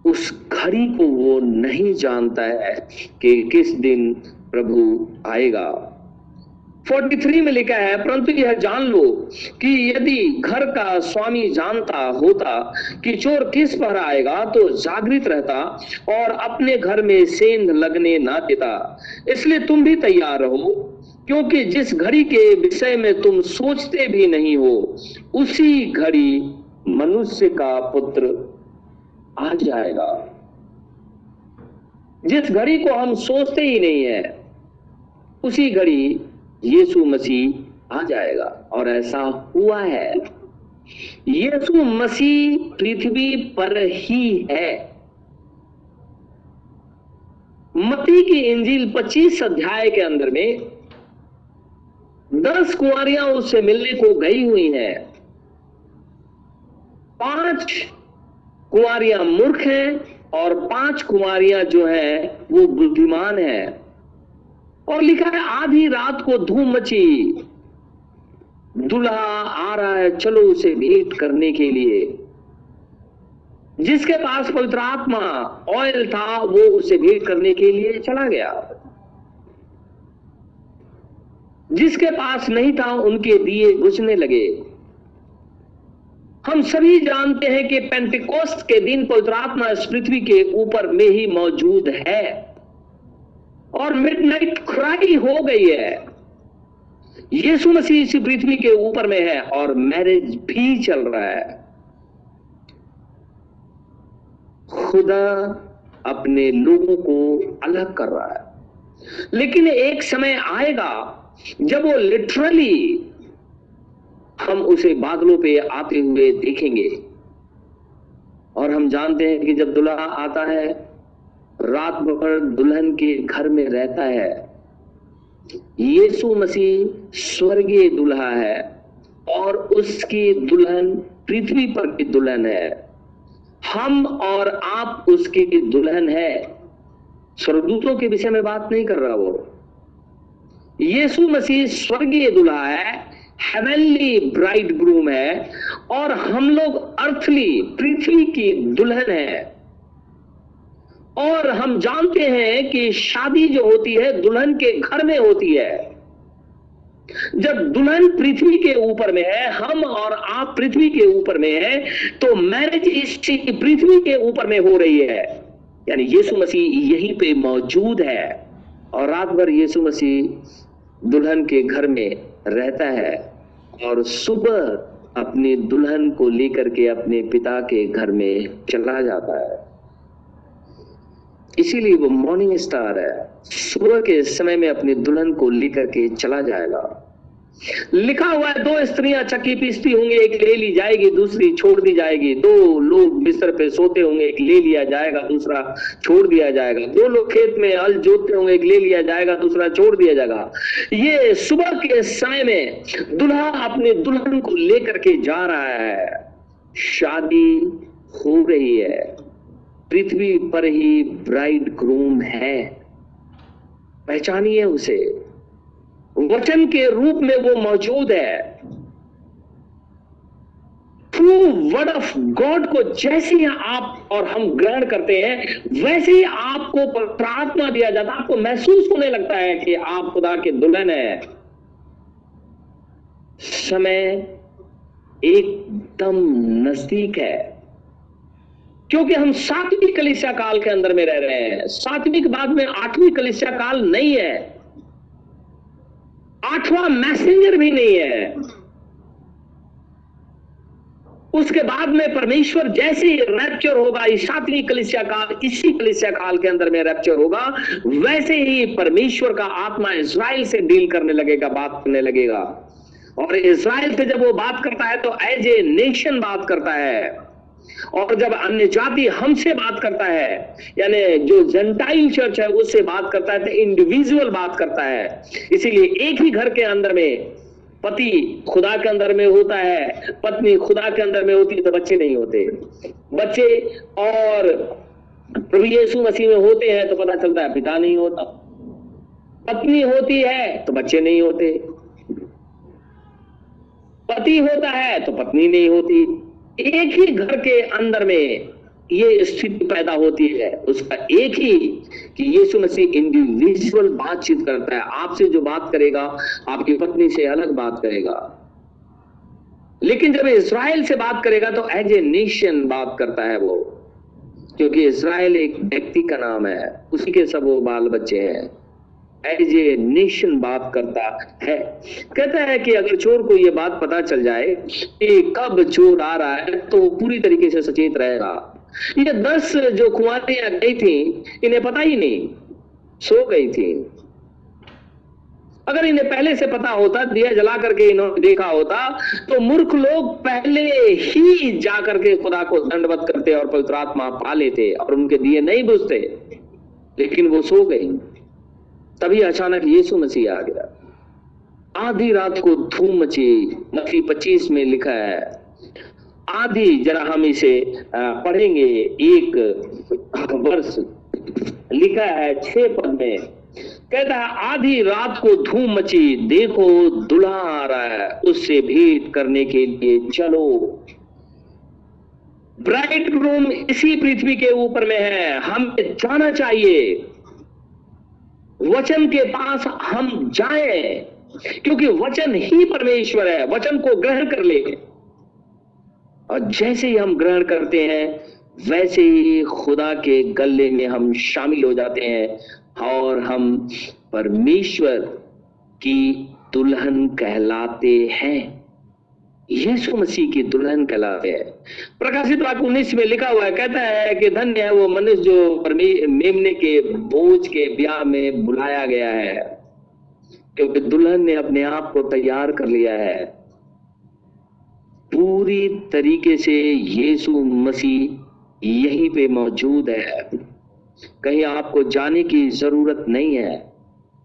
उस घड़ी को वो नहीं जानता है कि किस दिन प्रभु आएगा। 43 में लिखा है, परंतु यह जान लो कि यदि घर का स्वामी जानता होता कि चोर किस पर आएगा तो जागृत रहता और अपने घर में सेंध लगने ना देता। इसलिए तुम भी तैयार रहो क्योंकि जिस घड़ी के विषय में तुम सोचते भी नहीं हो, उसी घड़ी मनुष्य का पुत्र आ जाएगा। जिस घड़ी को हम सोचते ही नहीं है, उसी घड़ी यीशु मसीह आ जाएगा। और ऐसा हुआ है। यीशु मसीह पृथ्वी पर ही है। मती की इंजील 25 अध्याय के अंदर में दस कुंवरियाँ उससे मिलने को गई हुई हैं। पाँच कुआरियाँ मूर्ख हैं और पाँच कुंवरियाँ जो है, वो बुद्धिमान है। और लिखा है, आधी रात को धूम मची। दुल्हा आ रहा है, चलो उसे भेंट करने के लिए। जिसके पास पवित्र आत्मा, ऑयल था, वो उसे भेंट करने के लिए चला गया। जिसके पास नहीं था, उनके दिए बुझने लगे। हम सभी जानते हैं कि पेंटिकोस्ट के दिन पवित्र आत्मा इस पृथ्वी के ऊपर में ही मौजूद है और मिडनाइट क्राई हो गई है। यीशु मसीह इस पृथ्वी के ऊपर में है और मैरिज भी चल रहा है। खुदा अपने लोगों को अलग कर रहा है। लेकिन एक समय आएगा जब वो लिटरली हम उसे बादलों पे आते हुए देखेंगे, और हम जानते हैं कि जब दुल्हा आता है, रात भर दुल्हन के घर में रहता है, यीशु मसीह स्वर्गीय दुल्हा है, और उसकी दुल्हन पृथ्वी पर की दुल्हन है। हम और आप उसकी दुल्हन है। स्वर्गदूतों के विषय में बात नहीं कर रहा वो। यीशु मसीह स्वर्गीय दुल्हा है हेवनली ब्राइड ग्रूम है, और हम लोग अर्थली पृथ्वी की दुल्हन है। और हम जानते हैं कि शादी जो होती है, दुल्हन के घर में होती है। जब दुल्हन पृथ्वी के ऊपर में है, हम और आप पृथ्वी के ऊपर में है तो मैरिज इस पृथ्वी के ऊपर में हो रही है। यानी यीशु मसीह यहीं पे मौजूद है। और रात भर यीशु मसीह दुल्हन के घर में रहता है और सुबह अपनी दुल्हन को लेकर के अपने पिता के घर में चला जाता है। इसीलिए वो मॉर्निंग स्टार है। सुबह के समय में अपनी दुल्हन को लेकर के चला जाएगा। लिखा हुआ है, दो स्त्रियाँ चक्की पीसती होंगी, एक ले ली जाएगी, दूसरी छोड़ दी जाएगी। दो लोग बिस्तर पे सोते होंगे, एक ले लिया जाएगा, दूसरा छोड़ दिया जाएगा। दो लोग खेत में हल जोतते होंगे, एक ले लिया जाएगा, दूसरा छोड़ दिया जाएगा। ये सुबह के समय में दुल्हा अपने दुल्हन को लेकर के जा रहा है। शादी हो रही है। पृथ्वी पर ही ब्राइड ग्रूम है। पहचानिए उसे। वचन के रूप में वो मौजूद है। ट्रू वर्ड ऑफ़ गॉड को जैसे ही आप और हम ग्रहण करते हैं, वैसे ही आपको प्रार्थना दिया जाता है। आपको महसूस होने लगता है कि आप खुदा के दुल्हन है। समय एकदम नज़दीक है। क्योंकि हम सातवीं कलिसिया काल के अंदर में रह रहे हैं। सातवीं के बाद में आठवीं कलिसिया काल नहीं है। आठवां मैसेंजर भी नहीं है। उसके बाद में परमेश्वर जैसे ही रैप्चर होगा इस सातवीं कलिसिया काल इसी कलिसिया काल के अंदर में रैप्चर होगा, वैसे ही परमेश्वर का आत्मा इसराइल से डील करने लगेगा, बात करने लगेगा। और इसराइल से जब वो बात करता है तो एज ए नेशन बात करता है। और जब अन्य जाति हमसे बात करता है, यानी जो जेंटाइल चर्च है, उससे बात करता है तो इंडिविजुअल बात करता है। इसीलिए एक ही घर के अंदर में पति खुदा के अंदर में होता है, पत्नी खुदा के अंदर में होती है तो बच्चे नहीं होते। बच्चे और प्रभु यीशु मसीह में होते हैं तो पता चलता है पिता नहीं होता। पत्नी होती है तो बच्चे नहीं होते। पति होता है तो पत्नी नहीं होती। एक ही घर के अंदर में ये स्थिति पैदा होती है। उसका एक ही कि यीशु मसीह इंडिविजुअल बातचीत करता है। आपसे जो बात करेगा, आपकी पत्नी से अलग बात करेगा। लेकिन जब इसराइल से बात करेगा तो एज ए नेशन बात करता है वो। क्योंकि इसराइल एक व्यक्ति का नाम है। उसी के सब वो बाल बच्चे हैं। एज ए नेशन बात करता है। कहता है कि अगर चोर को यह बात पता चल जाए कि कब चोर आ रहा है तो पूरी तरीके से सचेत रहेगा। ये दस जो कुमारियाँ गई थी, इन्हें पता ही नहीं, सो गई थी। अगर इन्हें पहले से पता होता, दिया जला करके इन्होंने देखा होता तो मूर्ख लोग पहले ही जाकर के खुदा को दंडवत करते और पवित्र आत्मा पा लेते और उनके दिए नहीं बुझते। लेकिन वो सो गई। तभी अचानक यीशु मसीह आ गया। आधी रात को धूम मची मछली पच्चीस में लिखा है, आधी जरा हम इसे पढ़ेंगे एक वर्ष। लिखा है छह पद में, कहता है, आधी रात को धूम मची, देखो दुल्हा आ रहा है, उससे भेंट करने के लिए चलो। ब्राइट रूम इसी पृथ्वी के ऊपर में है, हमें जाना चाहिए। वचन के पास हम जाएँ, क्योंकि वचन ही परमेश्वर है, वचन को ग्रहण कर ले। और जैसे ही हम ग्रहण करते हैं, वैसे ही खुदा के गले में हम शामिल हो जाते हैं, और हम परमेश्वर की दुल्हन कहलाते हैं। यीशु मसीह की दुल्हन कहलाते हैं। प्रकाशित वाक्य उन्नीस में लिखा हुआ है, कहता है कि धन्य है वो मनुष्य जो मेमने के बोझ के ब्याह में बुलाया गया है, क्योंकि दुल्हन ने अपने आप को तैयार कर लिया है। पूरी तरीके से यीशु मसीह यहीं पे मौजूद है। कहीं आपको जाने की ज़रूरत नहीं है,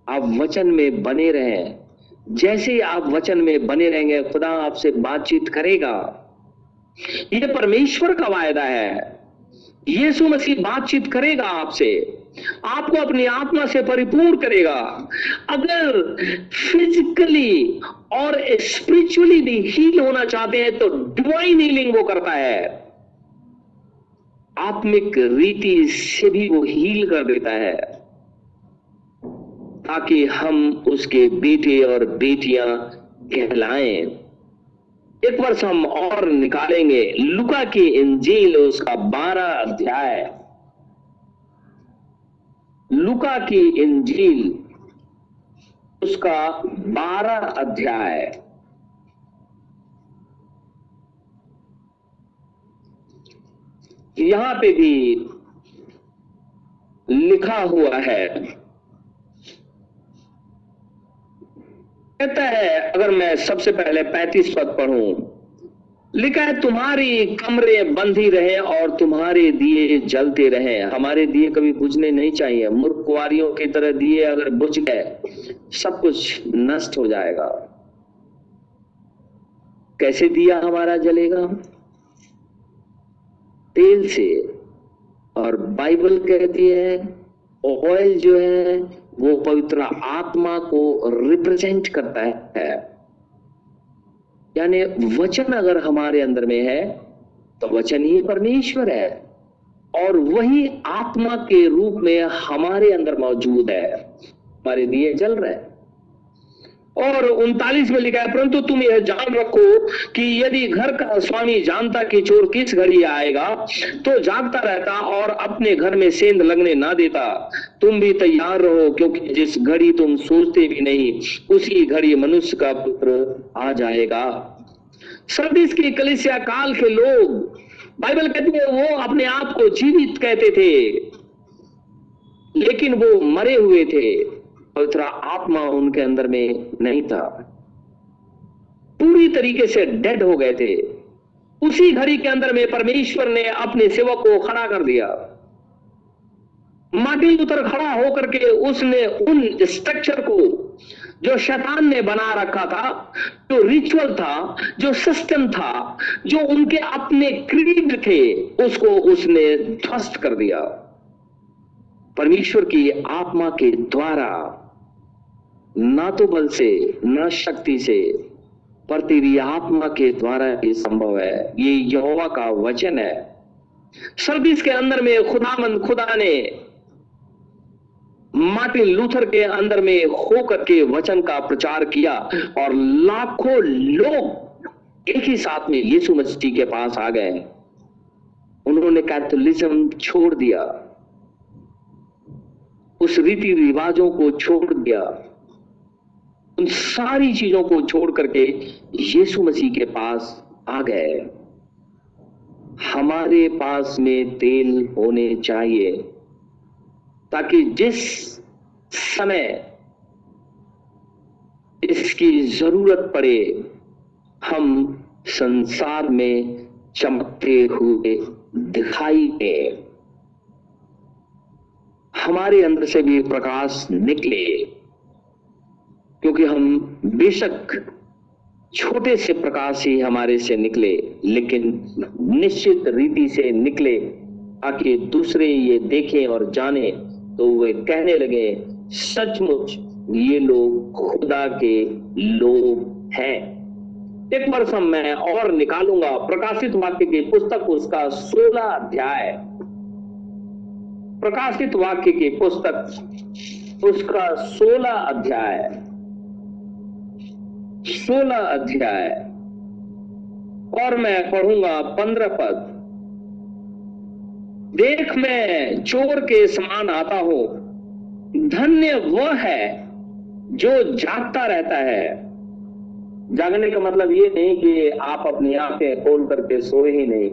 आप वचन में बने रहें। जैसे ही आप वचन में बने रहेंगे, खुदा आपसे बातचीत करेगा। यह परमेश्वर का वायदा है। यीशु मसीह बातचीत करेगा आपसे। आपको अपनी आत्मा से परिपूर्ण करेगा। अगर फिजिकली और स्पिरिचुअली भी हील होना चाहते हैं तो डिवाइन हीलिंग वो करता है। आत्मिक रीति से भी वो हील कर देता है। ताकि हम उसके बेटे और बेटियाँ कहलाएँ। एक वर्ष हम और निकालेंगे। लुका की इंजील, उसका बारह अध्याय। लुका की इंजील, उसका बारह अध्याय। यहाँ पे भी लिखा हुआ है कहता है, अगर मैं सबसे पहले पैंतीस पद पढ़ू, लिखा है, तुम्हारी कमरे बंधी रहे और तुम्हारे दिए जलते रहे। हमारे दिए कभी बुझने नहीं चाहिए। मूर्ख कुआरियों की तरह दिए अगर बुझ गए, सब कुछ नष्ट हो जाएगा। कैसे दिया हमारा जलेगा? तेल से। और बाइबल कहती है ऑयल जो है वो पवित्र आत्मा को रिप्रेजेंट करता है। यानी वचन अगर हमारे अंदर में है तो वचन ही परमेश्वर है। और वही आत्मा के रूप में हमारे अंदर मौजूद है। हमारे दिए जल रहे हैं। और उनतालीस में लिखा है, परंतु तुम यह जान रखो कि यदि घर का स्वामी जानता कि चोर किस घड़ी आएगा तो जागता रहता और अपने घर में सेंध लगने ना देता। तुम भी तैयार रहो, क्योंकि जिस घड़ी तुम सोचते भी नहीं, उसी घड़ी मनुष्य का पुत्र आ जाएगा। सर्दिस की कलिसिया काल के लोग, बाइबल कहती है, वो अपने आप को जीवित कहते थे, लेकिन वो मरे हुए थे। पवित्र आत्मा उनके अंदर में नहीं था। पूरी तरीके से डेड हो गए थे। उसी घड़ी के अंदर में परमेश्वर ने अपने सेवक को खड़ा कर दिया। माटी उतर खड़ा होकर के उसने उन स्ट्रक्चर को जो शैतान ने बना रखा था, जो रिचुअल था, जो सिस्टम था, जो उनके अपने क्रीड थे, उसको उसने ध्वस्त कर दिया। परमेश्वर की आत्मा के द्वारा ना तो बल से, न शक्ति से, पर तेरी आत्मा के द्वारा ये संभव है। ये यहोवा का वचन है। सर्दिस के अंदर में खुदामंद खुदा ने मार्टिन लूथर के अंदर में होकर के वचन का प्रचार किया और लाखों लोग एक ही साथ में यीशु मसीह के पास आ गए। उन्होंने कैथोलिज्म छोड़ दिया। उस रीति रिवाजों को छोड़ दिया। उन सारी चीज़ों को छोड़ करके यीशु मसीह के पास आ गए। हमारे पास में तेल होने चाहिए, ताकि जिस समय इसकी ज़रूरत पड़े, हम संसार में चमकते हुए दिखाई दे। हमारे अंदर से भी प्रकाश निकले। क्योंकि हम बेशक छोटे से प्रकाश ही हमारे से निकले, लेकिन निश्चित रीति से निकले, ताकि दूसरे ये देखें और जाने तो वे कहने लगे, सचमुच ये लोग खुदा के लोग हैं। एक वर्ष मैं और निकालूँगा, प्रकाशित वाक्य की पुस्तक, उसका सोलह अध्याय। प्रकाशित वाक्य की पुस्तक, उसका सोलह अध्याय। सोलह अध्याय। और मैं पढ़ूँगा पंद्रह पद। देख मैं चोर के समान आता हो। धन्य वह है जो जागता रहता है। जागने का मतलब ये नहीं कि आप अपनी आँखें खोल करके सोए ही नहीं।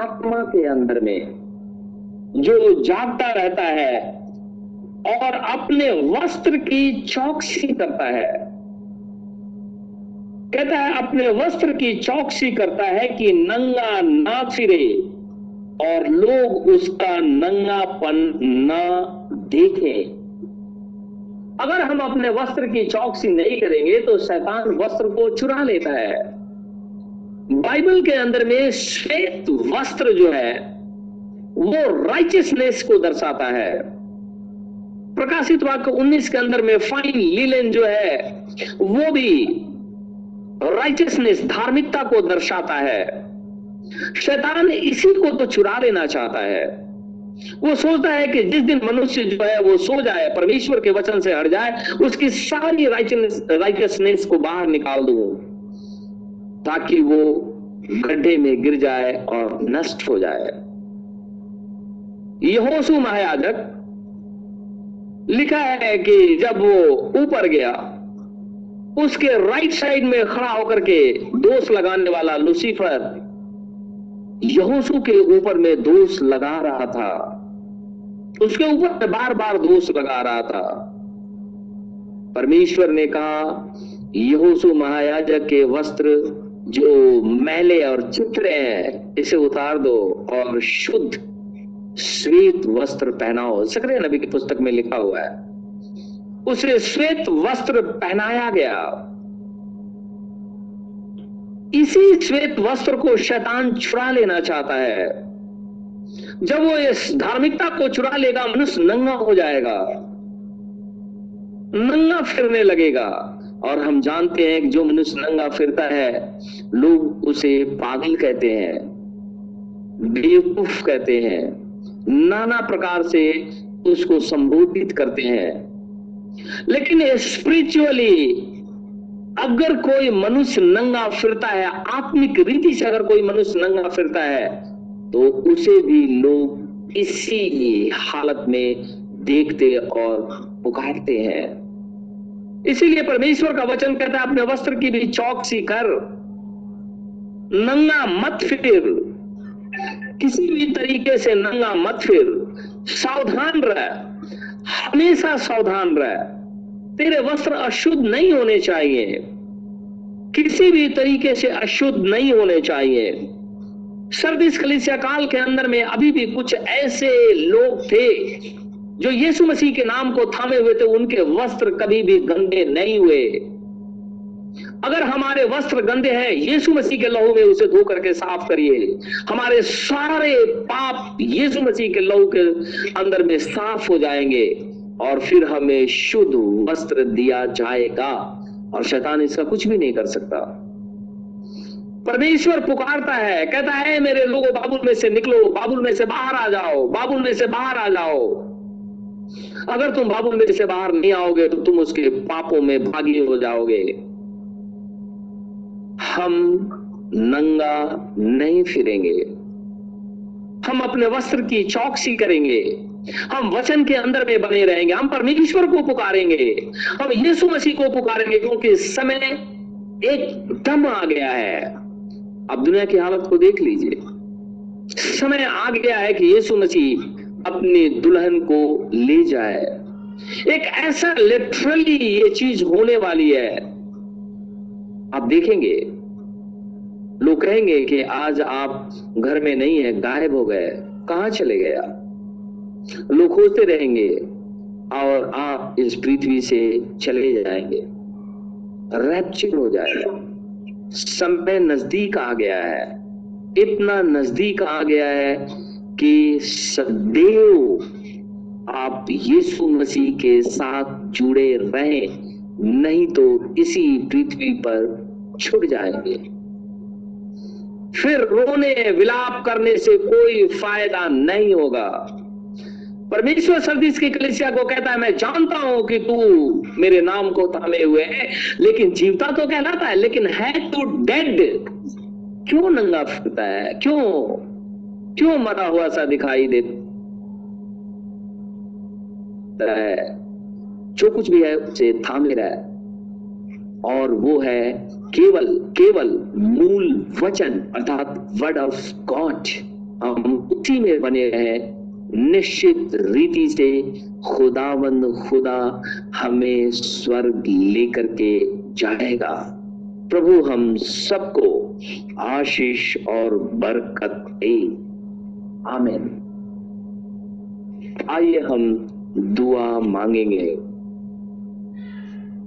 आत्मा के अंदर में जो जागता रहता है और अपने वस्त्र की चौकसी करता है। कहता है अपने वस्त्र की चौकसी करता है कि नंगा ना फिरे और लोग उसका नंगापन न देखें। अगर हम अपने वस्त्र की चौकसी नहीं करेंगे तो शैतान वस्त्र को चुरा लेता है। बाइबल के अंदर में श्वेत वस्त्र जो है, वो राइचियसनेस को दर्शाता है। प्रकाशित वाक्य 19 के अंदर में फाइन लीलन जो है, वो भी राइचियसनेस धार्मिकता को दर्शाता है। शैतान इसी को तो चुरा लेना चाहता है। वो सोचता है कि जिस दिन मनुष्य जो है वो सो जाए, परमेश्वर के वचन से हट जाए, उसकी सारी राइटियसनेस को बाहर निकाल दू, ताकि वो गड्ढे में गिर जाए और नष्ट हो जाए। यहोसु महायाजक लिखा है कि जब वो ऊपर गया उसके राइट साइड में खड़ा होकर के दोष लगाने वाला लुसीफर यहोसू के ऊपर में दोष लगा रहा था। उसके ऊपर बार बार दोष लगा रहा था। परमेश्वर ने कहा, यहोसू महायाजक के वस्त्र जो मैले और चित्र हैं, इसे उतार दो और शुद्ध श्वेत वस्त्र पहनाओ। सकरे नबी की पुस्तक में लिखा हुआ है। उसे श्वेत वस्त्र पहनाया गया। इसी श्वेत वस्त्र को शैतान चुरा लेना चाहता है। जब वो इस धार्मिकता को चुरा लेगा, मनुष्य नंगा हो जाएगा, नंगा फिरने लगेगा। और हम जानते हैं कि जो मनुष्य नंगा फिरता है, लोग उसे पागल कहते हैं, बेवकूफ़ कहते हैं, नाना प्रकार से उसको संबोधित करते हैं। लेकिन स्पिरिचुअली अगर कोई मनुष्य नंगा फिरता है, आत्मिक रीति से अगर कोई मनुष्य नंगा फिरता है तो उसे भी लोग इसी हालत में देखते और पुकारते हैं। इसीलिए परमेश्वर का वचन कहता है, अपने वस्त्र की भी चौकसी कर, नंगा मत फिर। किसी भी तरीके से नंगा मत फिर। सावधान रह। हमेशा सावधान रह। तेरे वस्त्र अशुद्ध नहीं होने चाहिए। किसी भी तरीके से अशुद्ध नहीं होने चाहिए। सर्दी कलिसिया काल के अंदर में अभी भी कुछ ऐसे लोग थे, जो यीशु मसीह के नाम को थामे हुए थे, उनके वस्त्र कभी भी गंदे नहीं हुए। अगर हमारे वस्त्र गंदे हैं, यीशु मसीह के लहू में उसे धो करके साफ़ करिए। हमारे सारे पाप यीशु मसीह के लहू के अंदर में साफ़ हो जाएँगे और फिर हमें शुद्ध वस्त्र दिया जाएगा और शैतान इसका कुछ भी नहीं कर सकता। परमेश्वर पुकारता है, कहता है, मेरे लोगों, बाबुल में से निकलो, बाबुल में से बाहर आ जाओ, बाबुल में से बाहर आ जाओ। अगर तुम बाबुल में से बाहर नहीं आओगे तो तुम उसके पापों में भागी हो जाओगे। हम नंगा नहीं फिरेंगे। हम अपने वस्त्र की चौकसी करेंगे। हम वचन के अंदर में बने रहेंगे। हम परमेश्वर को पुकारेंगे। हम यीशु मसीह को पुकारेंगे क्योंकि समय एकदम आ गया है। अब दुनिया की हालत को देख लीजिए। समय आ गया है कि यीशु मसीह अपनी दुल्हन को ले जाए। एक ऐसा लिटरली ये चीज़ होने वाली है। आप देखेंगे लोग कहेंगे कि आज आप घर में नहीं है, गायब हो गए। कहा चले गए लोग खोजते रहेंगे और आप इस पृथ्वी से चले जाएँगे। रैप्चर हो जाएगा। समय नज़दीक आ गया है। इतना नज़दीक आ गया है कि सदैव आप यीशु मसीह के साथ जुड़े रहें, नहीं तो इसी पृथ्वी पर छुट जाएँगे। फिर रोने विलाप करने से कोई फ़ायदा नहीं होगा। परमेश्वर सर्दिस की कलिसिया को कहता है, मैं जानता हूँ कि तू मेरे नाम को थामे हुए है, लेकिन जीवता तो कहलाता है, लेकिन है तू डेड। क्यों नंगा फिरता है? क्यों? क्यों मरा हुआ सा दिखाई देता है। जो कुछ भी है, उसे थामे रहा। है और वो है केवल केवल मूल वचन, अर्थात वर्ड ऑफ़ गॉड हम उसी में बने रहे निश्चित रीति से खुदावंद खुदा हमें स्वर्ग लेकर के जाएगा। प्रभु, हम सबको आशीष और बरकत दे। आमीन। आइए हम दुआ मांगेंगे।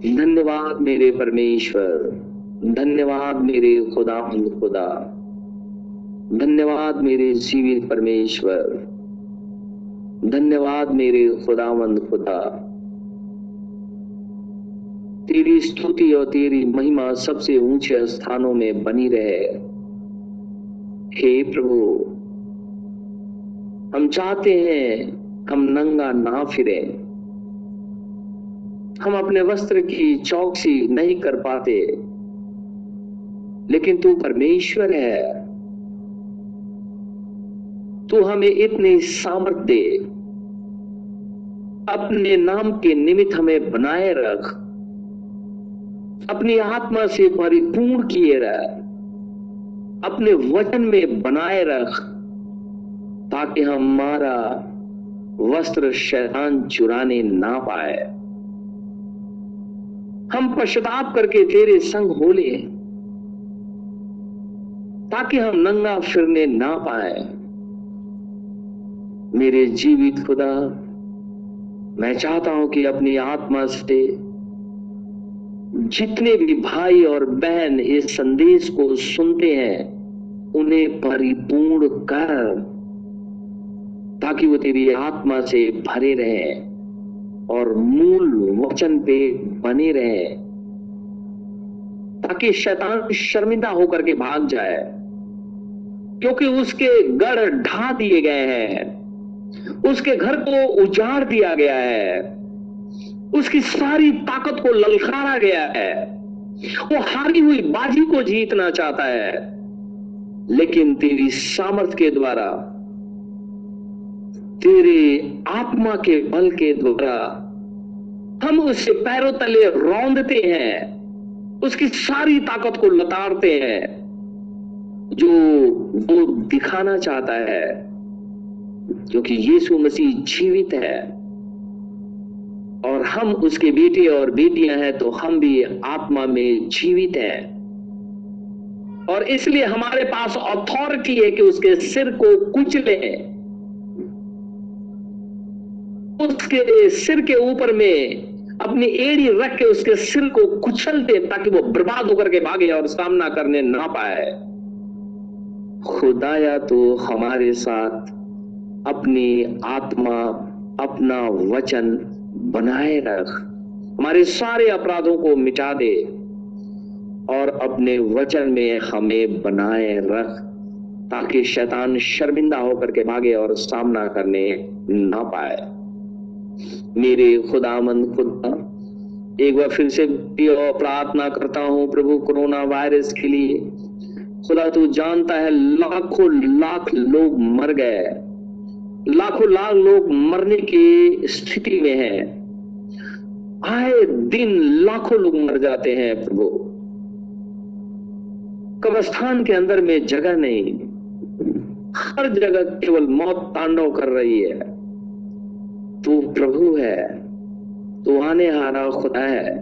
धन्यवाद मेरे परमेश्वर। धन्यवाद मेरे खुदा खुदा। धन्यवाद मेरे जीवित परमेश्वर। धन्यवाद मेरे खुदावंद खुदा। तेरी स्तुति और तेरी महिमा सबसे ऊँचे स्थानों में बनी रहे। हे प्रभु, हम चाहते हैं हम नंगा ना फिरे। हम अपने वस्त्र की चौकसी नहीं कर पाते, लेकिन तू परमेश्वर है। तू हमें इतनी सामर्थ दे। अपने नाम के निमित्त हमें बनाए रख। अपनी आत्मा से परिपूर्ण किए रख अपने वचन में बनाए रख, ताकि हमारा वस्त्र शैतान चुराने ना पाए। हम पश्चाताप करके तेरे संग हो ले ताकि हम नंगा फिरने ना पाए। मेरे जीवित खुदा, मैं चाहता हूँ कि अपनी आत्मा से जितने भी भाई और बहन इस संदेश को सुनते हैं, उन्हें परिपूर्ण कर, ताकि वो तेरी आत्मा से भरे रहे। और मूल वचन पे बने रहे, ताकि शैतान शर्मिंदा होकर के भाग जाए, क्योंकि उसके गढ़ ढा दिए गए हैं, उसके घर को उजाड़ दिया गया है, उसकी सारी ताकत को ललकारा गया है, वो हारी हुई बाजी को जीतना चाहता है, लेकिन तेरी सामर्थ के द्वारा तेरे आत्मा के बल के द्वारा हम उससे पैरों तले रौंदते हैं, उसकी सारी ताकत को लताड़ते हैं, जो वो दिखाना चाहता है, क्योंकि यीशु मसीह जीवित है। और हम उसके बेटे और बेटियाँ हैं तो हम भी आत्मा में जीवित हैं। और इसलिए हमारे पास अथॉरिटी है कि उसके सिर को कुचले। उसके सिर के ऊपर में अपनी एड़ी रख के उसके सिर को कुचल दे ताकि वो बर्बाद होकर के भागे और सामना करने ना पाए। खुदाया तो हमारे साथ अपनी आत्मा, अपना वचन बनाए रख। हमारे सारे अपराधों को मिटा दे और अपने वचन में हमें बनाए रख ताकि शैतान शर्मिंदा होकर के भागे और सामना करने ना पाए। मेरे खुदा खुदामंद खुदा एक बार फिर से प्रार्थना करता हूँ प्रभु कोरोना वायरस के लिए। खुदा तू जानता है, लाखों लाख लोग मर गए लाखों लाख लोग मरने की स्थिति में है। आए दिन लाखों लोग मर जाते हैं प्रभु। कब्रस्थान के अंदर में जगह नहीं। हर जगह केवल मौत तांडव कर रही है। तू प्रभु है तू आने हारा खुदा है।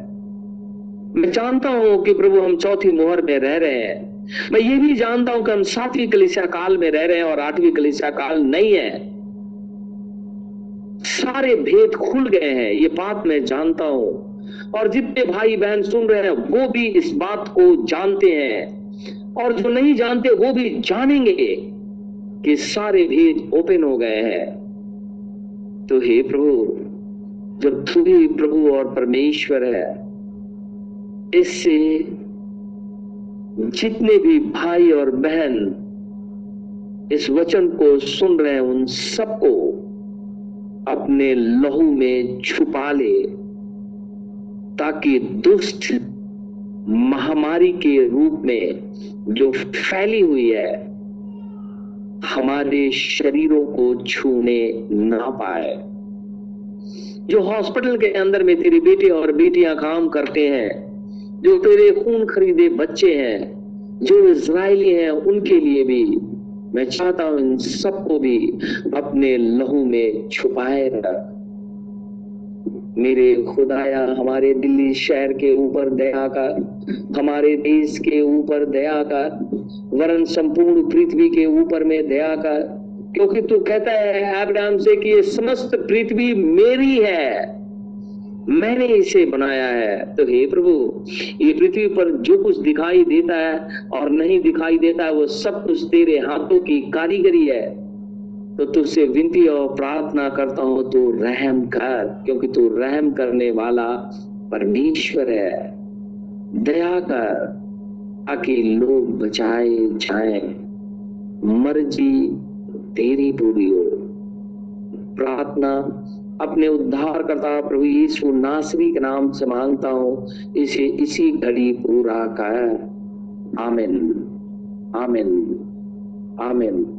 मैं जानता हूँ कि प्रभु हम चौथी मोहर में रह रहे हैं। मैं ये भी जानता हूँ कि हम सातवीं कलिसिया काल में रह रहे हैं और आठवीं कलिसिया काल नहीं है। सारे भेद खुल गए हैं, ये बात मैं जानता हूँ। और जितने भाई बहन सुन रहे हैं, वो भी इस बात को जानते हैं। और जो नहीं जानते, वो भी जानेंगे कि सारे भेद ओपन हो गए हैं। तो हे प्रभु, जब तू ही प्रभु और परमेश्वर है, इससे जितने भी भाई और बहन इस वचन को सुन रहे हैं, उन सबको अपने लहू में छुपा ले, ताकि दुष्ट महामारी के रूप में जो फैली हुई है हमारे शरीरों को छूने ना पाए। जो हॉस्पिटल के अंदर में तेरे बेटे और बेटियाँ काम करते हैं, जो तेरे खून खरीदे बच्चे हैं, जो इसराइली हैं, उनके लिए भी मैं चाहता हूँ इन सबको भी अपने लहू में छुपाए रख। मेरे खुदाया, हमारे दिल्ली शहर के ऊपर दया कर, हमारे देश के ऊपर दया कर, वरन संपूर्ण पृथ्वी के ऊपर में दया कर, क्योंकि तू कहता है अब्राहम से कि ये समस्त पृथ्वी मेरी है, मैंने इसे बनाया है। तो हे प्रभु, ये पृथ्वी पर जो कुछ दिखाई देता है और नहीं दिखाई देता है, वो सब कुछ तेरे हाथों की कारीगरी है। तो तुझसे विनती और प्रार्थना करता हूँ, तू रहम कर, क्योंकि तू रहम करने वाला परमेश्वर है। दया कर ताकि लोग बचाए जाए। मर्ज़ी तेरी पूरी हो। प्रार्थना अपने उद्धार करता प्रभु यीशु नासरी के नाम से माँगता हूँ, इसे इसी घड़ी पूरा कर। आमिन। आमिन। आमिन।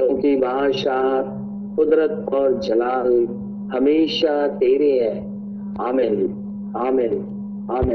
क्योंकि बादशाह कुदरत और जलाल हमेशा तेरे है। आमिन आमिन आमिन।